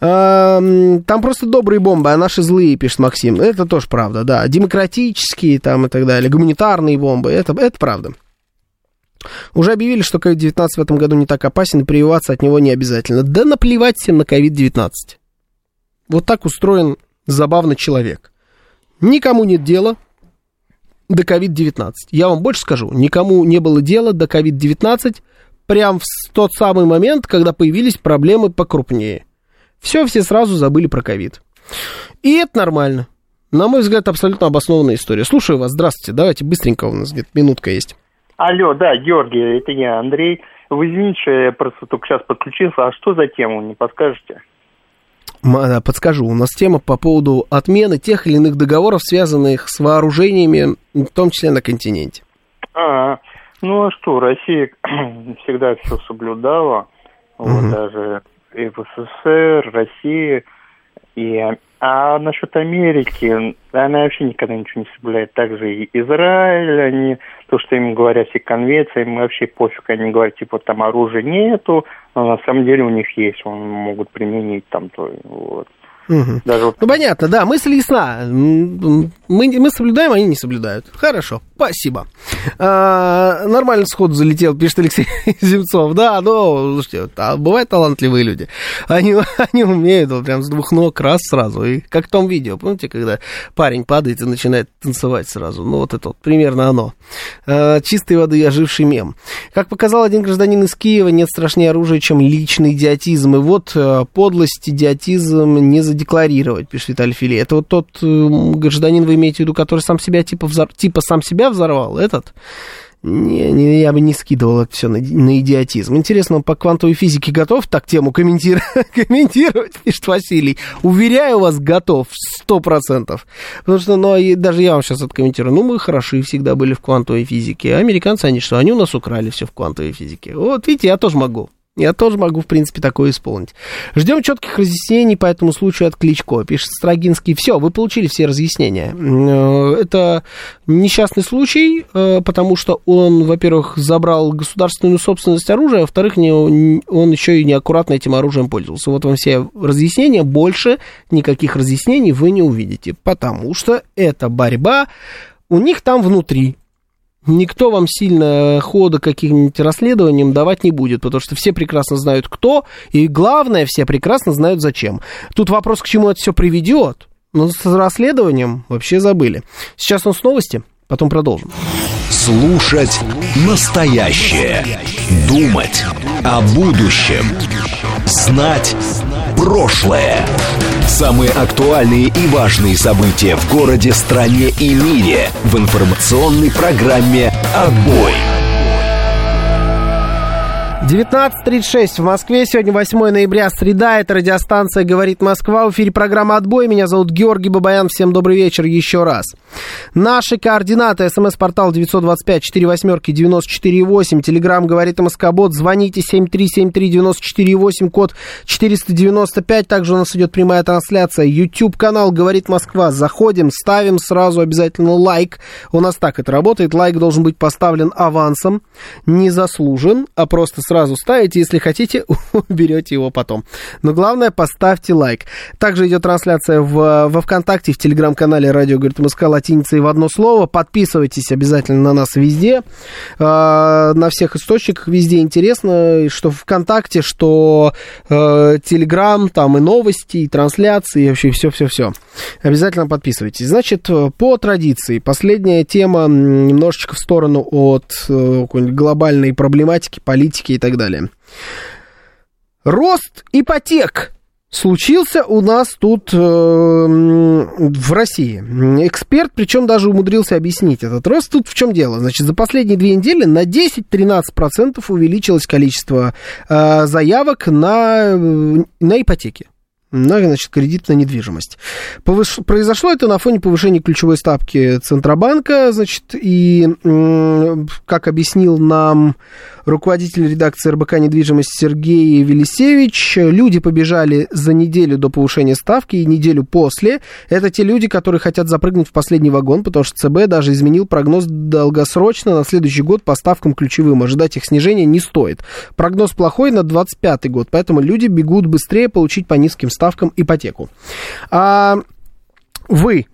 А, там просто добрые бомбы, а наши злые, пишет Максим. Это тоже правда, да. Демократические там и так далее, гуманитарные бомбы, это, это правда. Уже объявили, что COVID-19 в этом году не так опасен, и прививаться от него не обязательно. Да наплевать всем на COVID-19. Вот так устроен забавный человек. Никому нет дела, до COVID-19. Я вам больше скажу, никому не было дела до COVID-19 прям в тот самый момент, когда появились проблемы покрупнее. Все, все сразу забыли про ковид. И это нормально. На мой взгляд, абсолютно обоснованная история. Слушаю вас, здравствуйте. Давайте быстренько, у нас где-то минутка есть. Алло, да, Георгий, это я, Андрей. Вы извините, я просто только сейчас подключился. А что за тему, не подскажете? подскажу, у нас тема по поводу отмены тех или иных договоров, связанных с вооружениями, в том числе на континенте. А, ну а что, Россия всегда все соблюдала, вот даже и в СССР, Россия, и а насчет Америки, она вообще никогда ничего не соблюдает. Также и Израиль, они, то, что им говорят все конвенции, им вообще пофиг, они говорят, типа, там оружия нету, но на самом деле у них есть, он могут применить там то, вот. Угу. Даже вот... Ну, понятно, да, мысль ясна. Мы, мы соблюдаем, они не соблюдают. Хорошо, спасибо. А, нормально сходу залетел, пишет Алексей Земцов. Да, но, слушайте, а бывают талантливые люди. Они, они умеют вот, прям с двух ног раз сразу. И как в том видео, помните, когда парень падает и начинает танцевать сразу. Ну, вот это вот примерно оно. А, чистой воды оживший мем. Как показал один гражданин из Киева, нет страшнее оружия, чем личный идиотизм. И вот э, подлость, идиотизм не за задекларировать, пишет Виталий Фили. Это вот тот э, гражданин, вы имеете в виду, который сам себя, типа, взор... типа сам себя взорвал, этот? Не, не, я бы не скидывал это все на, на идиотизм. Интересно, он по квантовой физике готов так тему комментировать, комментировать, пишет Василий. Уверяю вас, готов, сто процентов. Потому что, ну, и даже я вам сейчас откомментирую. Ну, мы хороши всегда были в квантовой физике. А американцы, они что? Они у нас украли все в квантовой физике. Вот, видите, я тоже могу. Я тоже могу, в принципе, такое исполнить. Ждем четких разъяснений по этому случаю от Кличко. Пишет Строгинский. Все, вы получили все разъяснения. Э, это несчастный случай, э, потому что он, во-первых, забрал государственную собственность оружия, а во-вторых, он еще и неаккуратно этим оружием пользовался. Вот вам все разъяснения. Больше никаких разъяснений вы не увидите, потому что это борьба у них там внутри никто вам сильно хода каким-нибудь расследованием давать не будет, потому что все прекрасно знают, кто, и главное, все прекрасно знают, зачем. Тут вопрос, к чему это все приведет, но с расследованием вообще забыли. Сейчас у нас новости, потом продолжим. Слушать настоящее. Думать о будущем. Знать прошлое. Самые актуальные и важные события в городе, стране и мире в информационной программе «Отбой». 19.36 в Москве. Сегодня 8 ноября, среда. Это радиостанция «Говорит Москва». В эфире программа «Отбой». Меня зовут Георгий Бабаян. Всем добрый вечер еще раз. Наши координаты. СМС-портал 925-48-94-8. Телеграмм «Говорит Москобот». Звоните 7373-94-8, код 495. Также у нас идет прямая трансляция. YouTube-канал «Говорит Москва». Заходим, ставим сразу обязательно лайк. У нас так это работает. Лайк должен быть поставлен авансом. Не заслужен, а просто сразу сразу ставите, если хотите, уберете его потом. Но главное, поставьте лайк. Также идет трансляция в, во ВКонтакте, в телеграм-канале «Радио говорит МСК» латиницей в одно слово. Подписывайтесь обязательно на нас везде, э, на всех источниках, везде интересно, что ВКонтакте, что э, Телеграм, там и новости, и трансляции, и вообще все-все-все. Обязательно подписывайтесь. Значит, по традиции, последняя тема немножечко в сторону от э, глобальной проблематики, политики и так далее. Рост ипотек случился у нас тут э, в России. Эксперт, причем даже умудрился объяснить этот рост. Тут в чем дело? Значит, за последние две недели на 10-13% увеличилось количество э, заявок на, на ипотеки на, значит, кредит на недвижимость. Повыш... Произошло это на фоне повышения ключевой ставки Центробанка, значит, и, как объяснил нам руководитель редакции РБК «Недвижимость» Сергей Велисевич, люди побежали за неделю до повышения ставки и неделю после. Это те люди, которые хотят запрыгнуть в последний вагон, потому что ЦБ даже изменил прогноз долгосрочно на следующий год по ставкам ключевым. Ожидать их снижения не стоит. Прогноз плохой на 25 год, поэтому люди бегут быстрее получить по низким ставкам ипотеку. А вы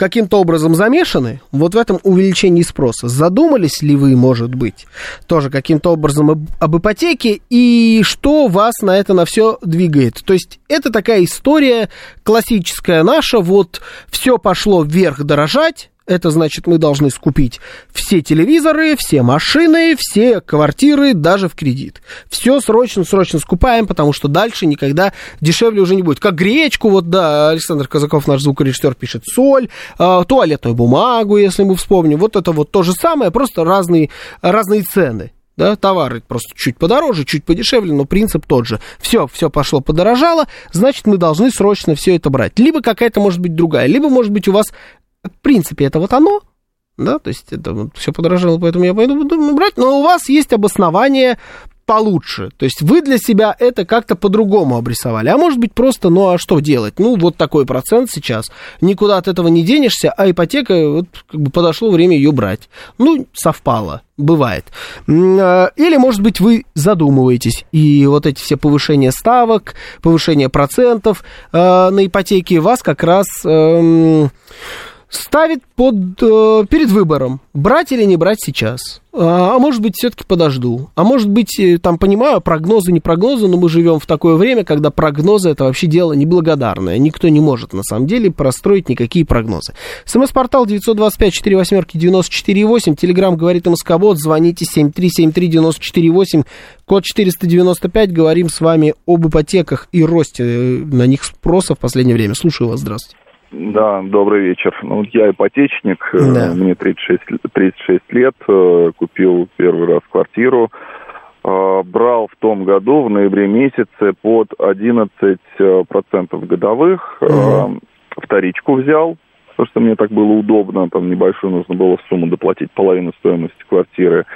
каким-то образом замешаны вот в этом увеличении спроса. Задумались ли вы, может быть, тоже каким-то образом об, об ипотеке и что вас на это на все двигает? То есть это такая история классическая наша, вот все пошло вверх дорожать, это значит, мы должны скупить все телевизоры, все машины, все квартиры, даже в кредит. Все срочно-срочно скупаем, потому что дальше никогда дешевле уже не будет. Как гречку, вот, да, Александр Казаков, наш звукорежиссер, пишет соль, э, туалетную бумагу, если мы вспомним. Вот это вот то же самое, просто разные, разные цены да, товары просто чуть подороже, чуть подешевле, но принцип тот же. Все, все пошло подорожало, значит, мы должны срочно все это брать. Либо какая-то может быть другая, либо, может быть, у вас в принципе, это вот оно, да, то есть это вот все подорожало, поэтому я пойду буду брать, но у вас есть обоснование получше. То есть вы для себя это как-то по-другому обрисовали. А может быть просто, ну а что делать? Ну вот такой процент сейчас, никуда от этого не денешься, а ипотека, вот как бы подошло время ее брать. Ну, совпало, бывает. А, или, может быть, вы задумываетесь, и вот эти все повышения ставок, повышение процентов э, на ипотеке вас как раз... Э, ставит под, э, перед выбором, брать или не брать сейчас. А, а может быть, все-таки подожду. А может быть, э, там, понимаю, прогнозы, не прогнозы, но мы живем в такое время, когда прогнозы это вообще дело неблагодарное. Никто не может, на самом деле, простроить никакие прогнозы. СМС-портал 925-48-94-8, Телеграмм говорит МСК-бот, звоните 7373-94-8, код 495, говорим с вами об ипотеках и росте э, на них спроса в последнее время. Слушаю вас, здравствуйте. Да, добрый вечер. Ну, я ипотечник, э, да. мне 36, 36 лет, э, купил первый раз квартиру, э, брал в том году, в ноябре месяце, под 11% годовых, угу. вторичку взял, потому что мне так было удобно, там небольшую нужно было сумму доплатить, половину стоимости квартиры.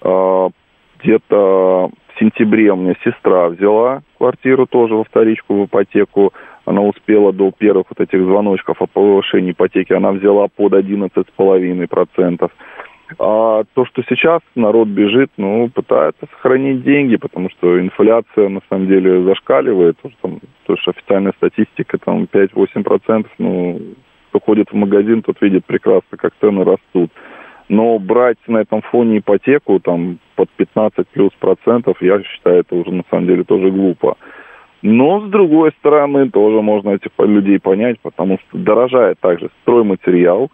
Где-то в сентябре у меня сестра взяла квартиру тоже во вторичку, в ипотеку, она успела до первых вот этих звоночков о повышении ипотеки, она взяла под 11,5%. А то, что сейчас народ бежит, ну, пытается сохранить деньги, потому что инфляция на самом деле зашкаливает. Потому что, там, то, что официальная статистика там 5-8%, ну, кто ходит в магазин, тот видит прекрасно, как цены растут. Но брать на этом фоне ипотеку там под 15 плюс процентов, я считаю, это уже на самом деле тоже глупо. Но, с другой стороны, тоже можно этих людей понять, потому что дорожает также стройматериал,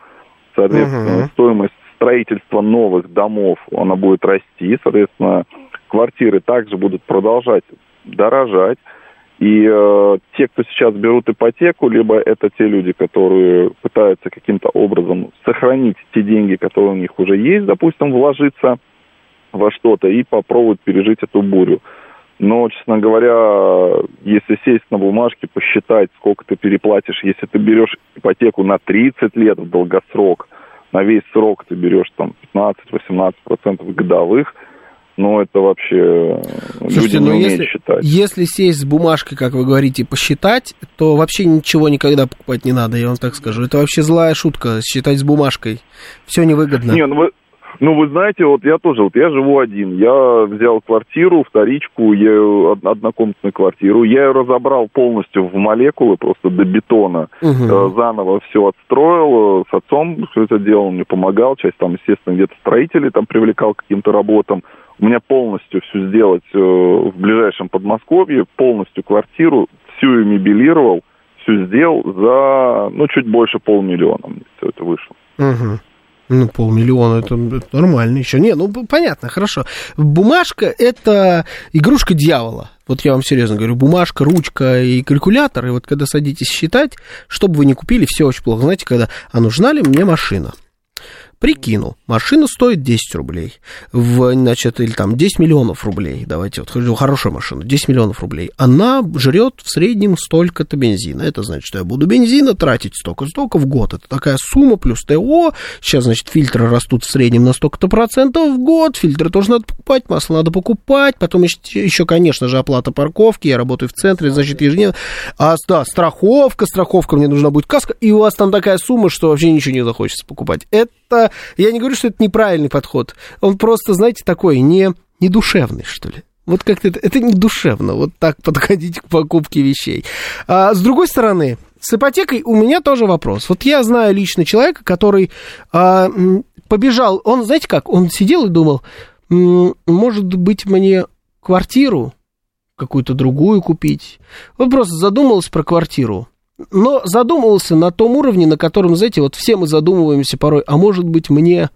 соответственно, uh-huh. стоимость строительства новых домов, она будет расти, соответственно, квартиры также будут продолжать дорожать. И э, те, кто сейчас берут ипотеку, либо это те люди, которые пытаются каким-то образом сохранить те деньги, которые у них уже есть, допустим, вложиться во что-то и попробовать пережить эту бурю. Но, честно говоря, если сесть на бумажке, посчитать, сколько ты переплатишь, если ты берешь ипотеку на 30 лет в долгосрок, на весь срок ты берешь там 15-18% годовых, ну, это вообще Слушайте, люди не ну, умеют если, считать. Если сесть с бумажкой, как вы говорите, посчитать, то вообще ничего никогда покупать не надо, я вам так скажу. Это вообще злая шутка, считать с бумажкой. Все невыгодно. Не, ну вы, ну, вы знаете, вот я тоже, вот я живу один. Я взял квартиру, вторичку, я однокомнатную квартиру. Я ее разобрал полностью в молекулы, просто до бетона. Угу. Заново все отстроил. С отцом все это делал, мне помогал. Часть там, естественно, где-то строителей там привлекал к каким-то работам. У меня полностью все сделать э, в ближайшем Подмосковье, полностью квартиру, всю ее мебелировал, все сделал за, ну, чуть больше полмиллиона мне все это вышло. Угу. Ну, полмиллиона, это, это нормально еще. Не, ну, понятно, хорошо. Бумажка – это игрушка дьявола. Вот я вам серьезно говорю, бумажка, ручка и калькулятор, и вот когда садитесь считать, чтобы вы не купили, все очень плохо. Знаете, когда, а нужна ли мне машина? Прикинул, машина стоит 10 рублей, в, значит, или там 10 миллионов рублей, давайте, вот хорошая машина, 10 миллионов рублей, она жрет в среднем столько-то бензина, это значит, что я буду бензина тратить столько-столько в год, это такая сумма плюс ТО, сейчас, значит, фильтры растут в среднем на столько-то процентов в год, фильтры тоже надо покупать, масло надо покупать, потом еще, еще, конечно же, оплата парковки, я работаю в центре, значит, ежедневно, а, да, страховка, страховка, мне нужна будет каска, и у вас там такая сумма, что вообще ничего не захочется покупать, это я не говорю, что это неправильный подход. Он просто, знаете, такой не, не душевный, что ли. Вот как-то это, это не душевно, вот так подходить к покупке вещей. А, с другой стороны, с ипотекой у меня тоже вопрос. Вот я знаю лично человека, который а, побежал, он, знаете как, он сидел и думал, может быть, мне квартиру какую-то другую купить. Вот просто задумался про квартиру но задумывался на том уровне, на котором, знаете, вот все мы задумываемся порой, а может быть мне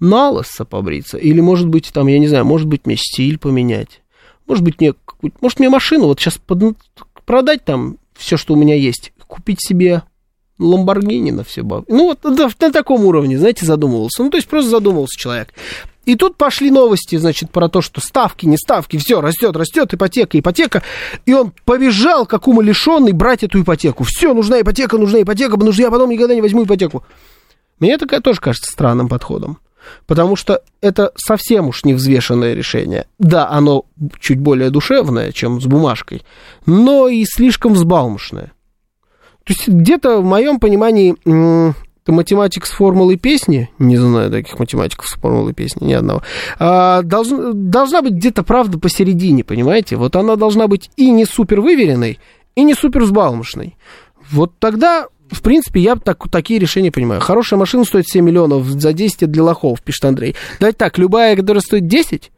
на лысо побриться, или может быть там, я не знаю, может быть мне стиль поменять, может быть мне, может мне машину вот сейчас под, продать там все, что у меня есть, купить себе Ламборгини на все бабки. Ну, вот на таком уровне, знаете, задумывался. Ну, то есть просто задумывался человек. И тут пошли новости, значит, про то, что ставки, не ставки, все, растет, растет, ипотека, ипотека. И он побежал, как умалишенный, брать эту ипотеку. Все, нужна ипотека, нужна ипотека, потому что я потом никогда не возьму ипотеку. Мне это тоже кажется странным подходом. Потому что это совсем уж невзвешенное решение. Да, оно чуть более душевное, чем с бумажкой, но и слишком взбалмошное. То есть где-то в моем понимании это математик с формулой песни, не знаю таких математиков с формулой песни, ни одного, а, долж, должна быть где-то правда посередине, понимаете? Вот она должна быть и не супер выверенной, и не супер взбалмошной. Вот тогда в принципе, я так, такие решения понимаю. Хорошая машина стоит 7 миллионов, за 10 для лохов, пишет Андрей. Давайте так, любая, которая стоит 10,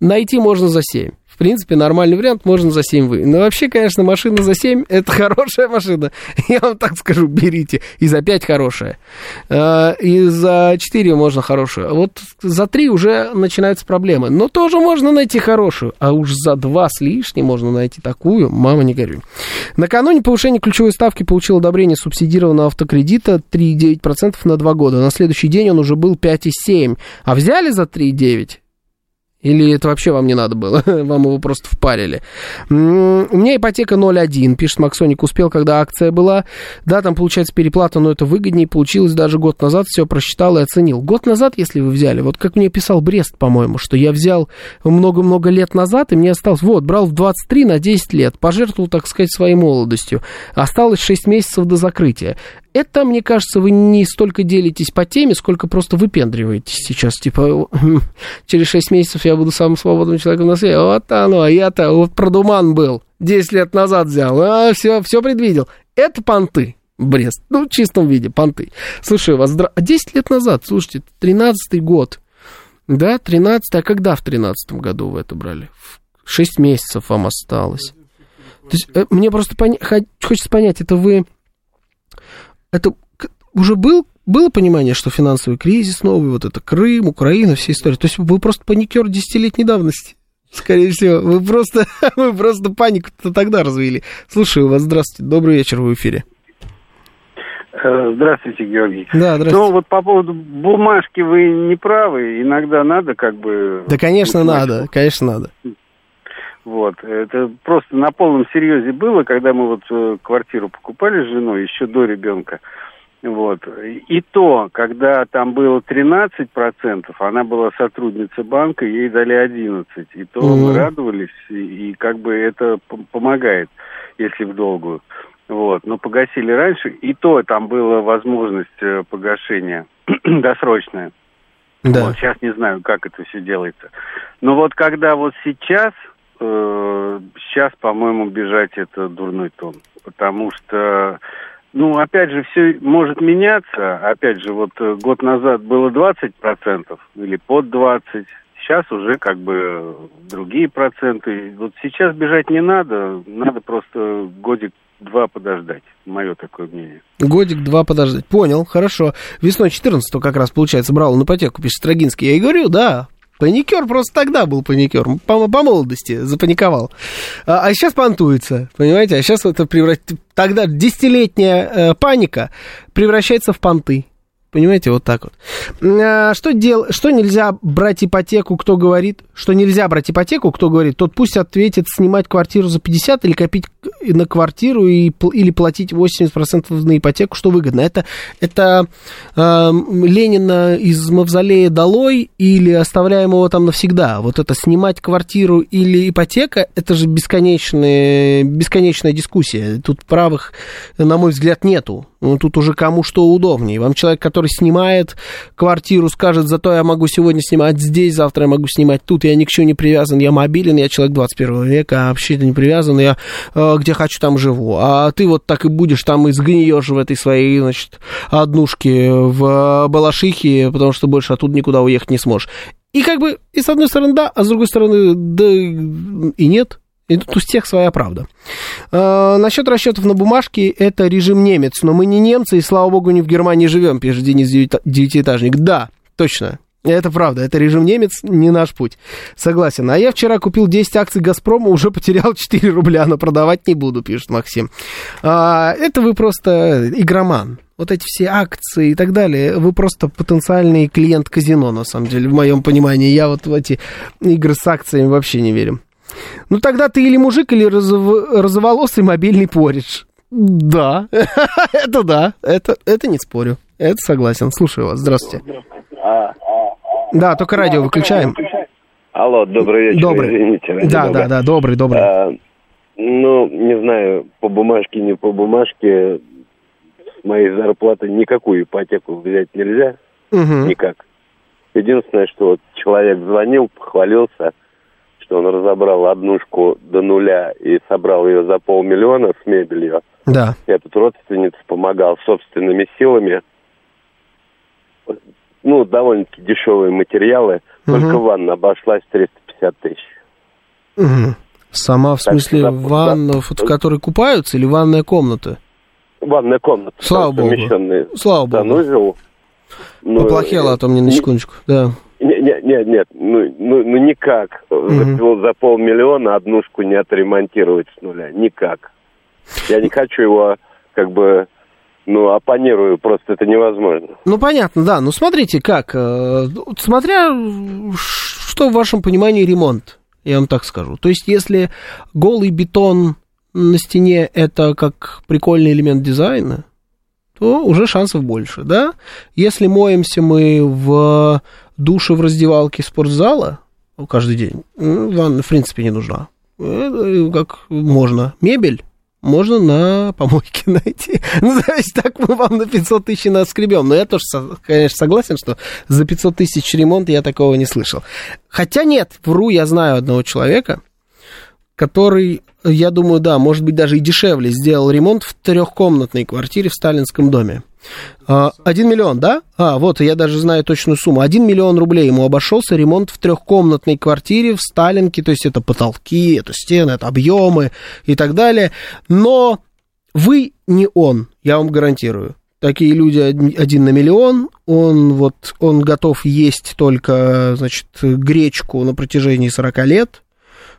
найти можно за 7 принципе, нормальный вариант, можно за 7 вы. Но вообще, конечно, машина за 7 это хорошая машина. Я вам так скажу, берите. И за 5 хорошая. А, и за 4 можно хорошую. А вот за 3 уже начинаются проблемы. Но тоже можно найти хорошую. А уж за 2 с лишним можно найти такую. Мама, не горюй. Накануне повышения ключевой ставки получил одобрение субсидированного автокредита 3,9% на 2 года. На следующий день он уже был 5,7%. А взяли за 3,9%? Или это вообще вам не надо было? вам его просто впарили. У меня ипотека 0,1, пишет Максоник. Успел, когда акция была. Да, там получается переплата, но это выгоднее. Получилось даже год назад. Все просчитал и оценил. Год назад, если вы взяли, вот как мне писал Брест, по-моему, что я взял много-много лет назад, и мне осталось, вот, брал в 23 на 10 лет. Пожертвовал, так сказать, своей молодостью. Осталось 6 месяцев до закрытия. Это, мне кажется, вы не столько делитесь по теме, сколько просто выпендриваетесь сейчас. Типа, через 6 месяцев я буду самым свободным человеком на свете. Вот оно, а я-то вот продуман был. 10 лет назад взял. А, все, все предвидел. Это понты. Брест. Ну, в чистом виде, понты. Слушай, вас... А 10 лет назад, слушайте, 13-й год. Да, 13 А когда в 13 году вы это брали? 6 месяцев вам осталось. То есть, э, мне просто поня... хочется понять, это вы это уже был, было понимание, что финансовый кризис новый, вот это Крым, Украина, все истории. То есть вы просто паникер десятилетней давности. Скорее всего, вы просто, вы просто панику-то тогда развели. Слушаю вас, здравствуйте, добрый вечер, в эфире. Э, здравствуйте, Георгий. Да, здравствуйте. Ну, вот по поводу бумажки вы не правы. Иногда надо как бы... Да, конечно, бумажку. надо, конечно, надо. Вот. Это просто на полном серьезе было, когда мы вот э, квартиру покупали с женой еще до ребенка. Вот. И то, когда там было 13%, она была сотрудница банка, ей дали 11%. И то mm-hmm. мы радовались, и, и как бы это помогает, если в долгую. Вот. Но погасили раньше, и то там была возможность э, погашения досрочная. Да. Вот, сейчас не знаю, как это все делается. Но вот когда вот сейчас э, сейчас, по-моему, бежать это дурной тон. Потому что, ну, опять же, все может меняться. Опять же, вот э, год назад было 20% или под 20%. Сейчас уже как бы другие проценты. Вот сейчас бежать не надо, надо просто годик два подождать. Мое такое мнение. Годик-два подождать. Понял, хорошо. Весной 14 как раз, получается, брал на ипотеку, пишет Строгинский. Я и говорю, да, Паникер просто тогда был паникер. По, по молодости запаниковал. А, а сейчас понтуется, понимаете? А сейчас это превратится... Тогда десятилетняя э, паника превращается в понты. Понимаете, вот так вот. А, что, дел... что нельзя брать ипотеку, кто говорит, что нельзя брать ипотеку, кто говорит, тот пусть ответит снимать квартиру за 50 или копить на квартиру и, или платить 80% на ипотеку, что выгодно. Это, это э, Ленина из Мавзолея долой или оставляем его там навсегда. Вот это снимать квартиру или ипотека, это же бесконечная, бесконечная дискуссия. Тут правых, на мой взгляд, нету. Ну, тут уже кому что удобнее. Вам человек, который снимает квартиру, скажет, зато я могу сегодня снимать здесь, завтра я могу снимать тут, я ни к чему не привязан, я мобилен, я человек 21 века, а вообще не привязан, я э, где хочу, там живу. А ты вот так и будешь там и сгниешь в этой своей, значит, однушке в Балашихе, потому что больше оттуда никуда уехать не сможешь. И как бы, и с одной стороны да, а с другой стороны да и нет. И тут у всех своя правда. Э, насчет расчетов на бумажке, это режим немец, но мы не немцы, и, слава богу, не в Германии живем, пишет Денис Девятиэтажник. Да, точно, это правда, это режим немец, не наш путь. Согласен. А я вчера купил 10 акций Газпрома, уже потерял 4 рубля, но продавать не буду, пишет Максим. А, это вы просто игроман. Вот эти все акции и так далее, вы просто потенциальный клиент казино, на самом деле, в моем понимании. Я вот в эти игры с акциями вообще не верю. Ну тогда ты или мужик, или розов... розоволосый мобильный поридж. Да, это да, это, это не спорю. Это согласен. Слушаю вас. Здравствуйте. Да, только радио выключаем. Алло, добрый вечер. Добрый. Извините. Да, да, да, добрый, добрый. А, ну, не знаю, по бумажке, не по бумажке, с моей зарплаты никакую ипотеку взять нельзя. Мгм. Никак. Единственное, что вот человек звонил, похвалился, что он разобрал однушку до нуля и собрал ее за полмиллиона с мебелью. Да. Этот родственница помогал собственными силами. Ну, довольно-таки дешевые материалы. Мгм. Только ванна обошлась 350 тысяч. Мгм. Сама, в смысле, ванна, в которой купаются, или ванная комната? Ванная комната. Слава богу. Слава богу. санузел. Ну, Поплохело, а то мне на секундочку. Да. Не- не- Нет, нет, ну, ну, ну никак. Мгм. За, полмиллиона однушку не отремонтировать с нуля. Никак. Я не хочу его, как бы, ну, оппонирую, просто это невозможно. Ну, понятно, да. Ну, смотрите, как. э, вот Смотря, что в вашем понимании ремонт, я вам так скажу. То есть, если голый бетон на стене это как прикольный элемент дизайна, то уже шансов больше, да? Если моемся мы в душе в раздевалке спортзала ну, каждый день, м, ванна, в принципе, не нужна. Э, Как можно. Мебель можно на помойке найти. Ну, то есть так мы вам на 500 тысяч наскребем. Но я тоже, конечно, согласен, что за 500 тысяч ремонт я такого не слышал. Хотя нет, вру, я знаю одного человека, который, я думаю, да, может быть, даже и дешевле сделал ремонт в трехкомнатной квартире в сталинском доме. А, Один миллион, да? А, вот, я даже знаю точную сумму. Один миллион рублей ему обошелся ремонт в трехкомнатной квартире в Сталинке, то есть это потолки, это стены, это объемы и так далее. Но вы не он, я вам гарантирую. Такие люди один на миллион, он вот, он готов есть только, значит, гречку на протяжении 40 лет,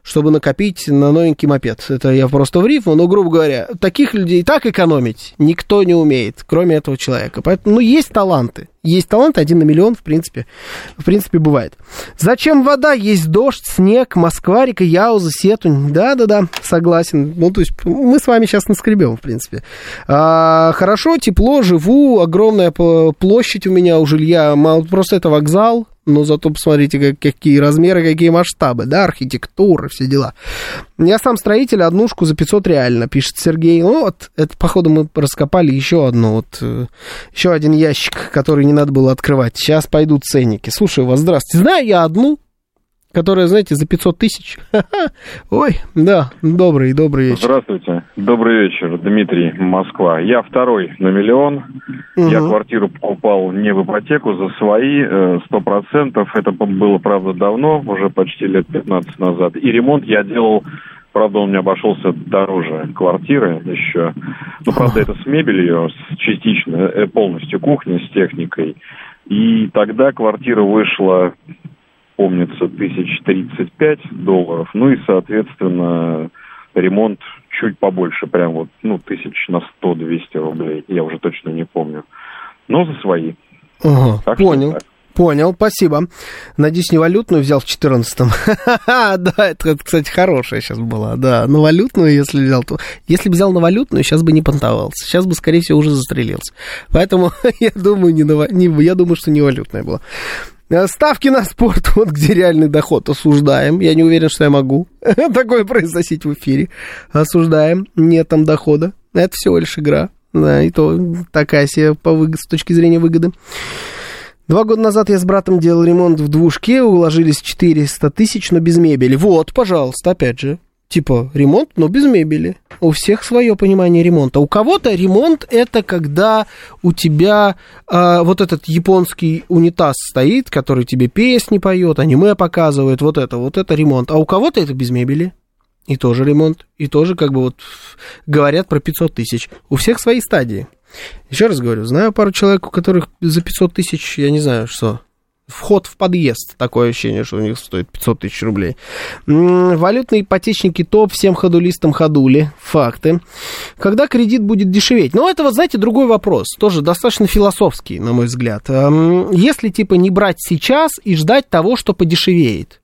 чтобы накопить на новенький мопед. Это я просто в рифму, но, грубо говоря, таких людей так экономить никто не умеет, кроме этого человека. Поэтому, ну, есть таланты. Есть таланты, один на миллион, в принципе, в принципе, бывает. Зачем вода? Есть дождь, снег, Москва, река Яуза, Сетунь. Да-да-да, согласен. Ну, то есть мы с вами сейчас наскребем, в принципе. А, хорошо, тепло, живу, огромная площадь у меня у жилья. Просто это вокзал, но зато посмотрите, как- какие размеры, какие масштабы, да, архитектура, все дела. Я сам строитель, однушку за 500 реально, пишет Сергей. Ну, вот, это, походу, мы раскопали еще одну, вот, э, еще один ящик, который не надо было открывать. Сейчас пойдут ценники. Слушаю вас, здравствуйте. Знаю я одну, которая, знаете, за 500 тысяч. Ой, да, добрый, добрый вечер. Здравствуйте. Добрый вечер, Дмитрий, Москва. Я второй на миллион. Я Мгм. квартиру покупал не в ипотеку, за свои, э, сто процентов. Это было, правда, давно, уже почти лет 15 назад. И ремонт я делал, правда, он мне обошелся дороже квартиры еще. Ну, правда, это с мебелью, с- частично, э, полностью кухня с техникой. И тогда квартира вышла помнится, тысяч тридцать пять долларов. Ну и, соответственно, ремонт чуть побольше, прям вот, ну, тысяч на 100-200 рублей. Я уже точно не помню. Но за свои. Ага, Так понял. так. Понял, спасибо. Надеюсь, не валютную взял в 14-м. Да, это, кстати, хорошая сейчас была. Да, на валютную, если взял, то... Если бы взял на валютную, сейчас бы не понтовался. Сейчас бы, скорее всего, уже застрелился. Поэтому я думаю, не на, не, я думаю, что не валютная была. Э, Ставки на спорт, вот где реальный доход, осуждаем. Я не уверен, что я могу такое произносить в эфире. Осуждаем, нет там дохода. Это всего лишь игра. Да, и то такая себе по выгод, с точки зрения выгоды. Два года назад я с братом делал ремонт в двушке, уложились 400 тысяч, но без мебели. Вот, пожалуйста, опять же. Типа ремонт, но без мебели. У всех свое понимание ремонта. У кого-то ремонт это когда у тебя а, вот этот японский унитаз стоит, который тебе песни поет, аниме показывает, вот это, вот это ремонт. А у кого-то это без мебели. И тоже ремонт. И тоже как бы вот говорят про 500 тысяч. У всех свои стадии. Еще раз говорю, знаю пару человек, у которых за 500 тысяч, я не знаю, что, вход в подъезд, такое ощущение, что у них стоит 500 тысяч рублей. Валютные ипотечники топ, всем ходулистам ходули, факты. Когда кредит будет дешеветь? Ну, это вот, знаете, другой вопрос, тоже достаточно философский, на мой взгляд. Если, типа, не брать сейчас и ждать того, что подешевеет.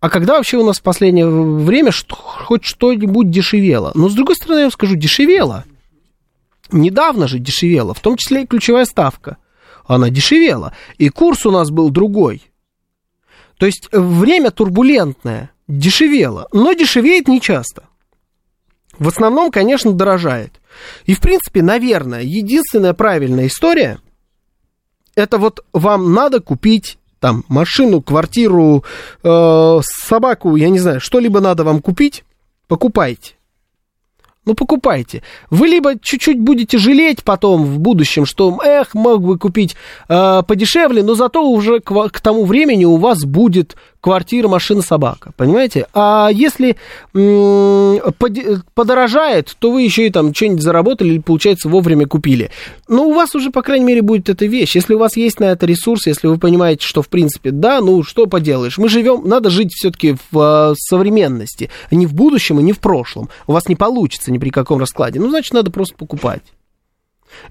А когда вообще у нас в последнее время хоть что-нибудь дешевело? Но, с другой стороны, я вам скажу, дешевело. недавно же дешевела, в том числе и ключевая ставка. Она дешевела, и курс у нас был другой. То есть время турбулентное, дешевело, но дешевеет нечасто. В основном, конечно, дорожает. И, в принципе, наверное, единственная правильная история, это вот вам надо купить там машину, квартиру, э, собаку, я не знаю, что-либо надо вам купить, покупайте. Ну, покупайте. Вы либо чуть-чуть будете жалеть потом в будущем, что, эх, мог бы купить э, подешевле, но зато уже к, к тому времени у вас будет квартира, машина, собака. Понимаете? А если подорожает, то вы еще и там что-нибудь заработали или, получается, вовремя купили. Но у вас уже, по крайней мере, будет эта вещь. Если у вас есть на это ресурс, если вы понимаете, что, в принципе, да, ну, что поделаешь. Мы живем, надо жить все-таки в э, современности, а не в будущем и не в прошлом. У вас не получится ни при каком раскладе. Ну, значит, надо просто покупать.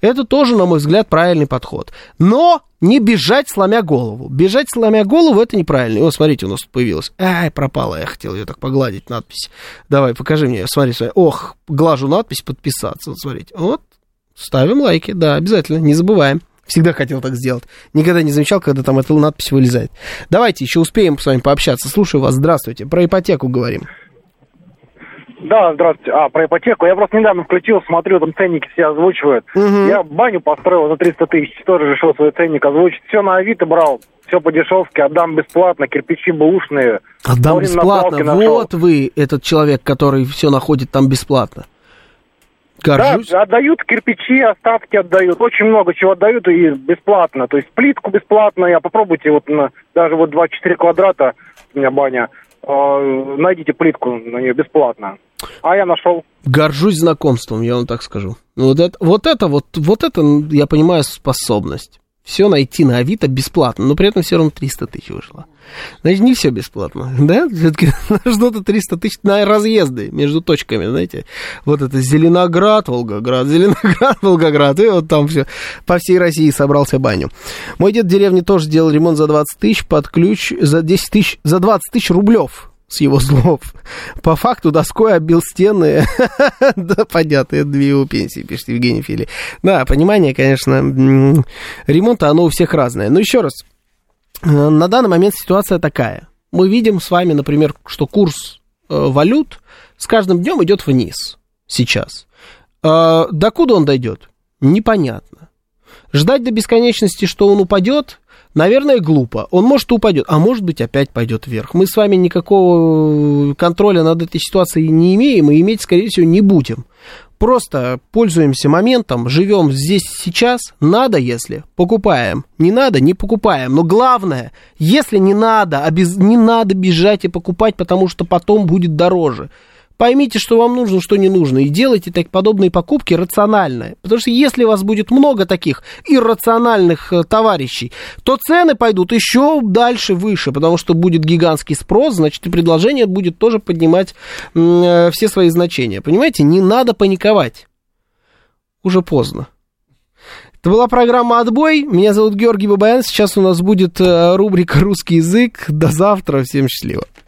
Это тоже, на мой взгляд, правильный подход. Но не бежать, сломя голову. Бежать, сломя голову, это неправильно. О, смотрите, у нас тут появилась. Ай, пропала, я хотел ее так погладить, надпись. Давай, покажи мне, смотри, смотри. Ох, глажу надпись, подписаться. Вот, смотрите. Вот, ставим лайки, да, обязательно, не забываем. Всегда хотел так сделать. Никогда не замечал, когда там эта надпись вылезает. Давайте еще успеем с вами пообщаться. Слушаю вас, здравствуйте. Про ипотеку говорим. Да, здравствуйте. А, про ипотеку. Я просто недавно включил, смотрю, там ценники все озвучивают. Угу. Я баню построил за 300 тысяч, тоже решил свой ценник озвучить. Все на Авито брал, все по дешевке, отдам бесплатно, кирпичи бэушные. Отдам бесплатно. Вот вы, этот человек, который все находит там бесплатно. Горжусь. Да, отдают кирпичи, остатки отдают. Очень много чего отдают и бесплатно. То есть плитку бесплатно. Я попробуйте вот на, даже вот 24 квадрата у меня баня. Э, найдите плитку на нее бесплатно. А я нашел. Горжусь знакомством, я вам так скажу. Вот это, вот это, вот, вот это, я понимаю, способность. Все найти на Авито бесплатно, но при этом все равно 300 тысяч вышло. Значит, не все бесплатно, да? Все-таки что-то 300 тысяч на разъезды между точками, знаете. Вот это Зеленоград, Волгоград, Зеленоград, Волгоград, и вот там все по всей России собрался баню. Мой дед в деревне тоже делал ремонт за 20 тысяч под ключ, за 10 тысяч, за 20 тысяч рублев с его слов. По факту доской обил стены. да, понятно, это две его пенсии, пишет Евгений Фили. Да, понимание, конечно, ремонта, оно у всех разное. Но еще раз, э, на данный момент ситуация такая. Мы видим с вами, например, что курс э, валют с каждым днем идет вниз сейчас. Э, до куда он дойдет? Непонятно. Ждать до бесконечности, что он упадет, Наверное, глупо. Он может упадет, а может быть опять пойдет вверх. Мы с вами никакого контроля над этой ситуацией не имеем и иметь, скорее всего, не будем. Просто пользуемся моментом, живем здесь сейчас, надо, если покупаем, не надо, не покупаем. Но главное, если не надо, обез... не надо бежать и покупать, потому что потом будет дороже. Поймите, что вам нужно, что не нужно, и делайте так подобные покупки рационально. Потому что если у вас будет много таких иррациональных э, товарищей, то цены пойдут еще дальше выше, потому что будет гигантский спрос, значит, и предложение будет тоже поднимать э, все свои значения. Понимаете, не надо паниковать. Уже поздно. Это была программа «Отбой». Меня зовут Георгий Бабаян. Сейчас у нас будет э, рубрика «Русский язык». До завтра. Всем счастливо.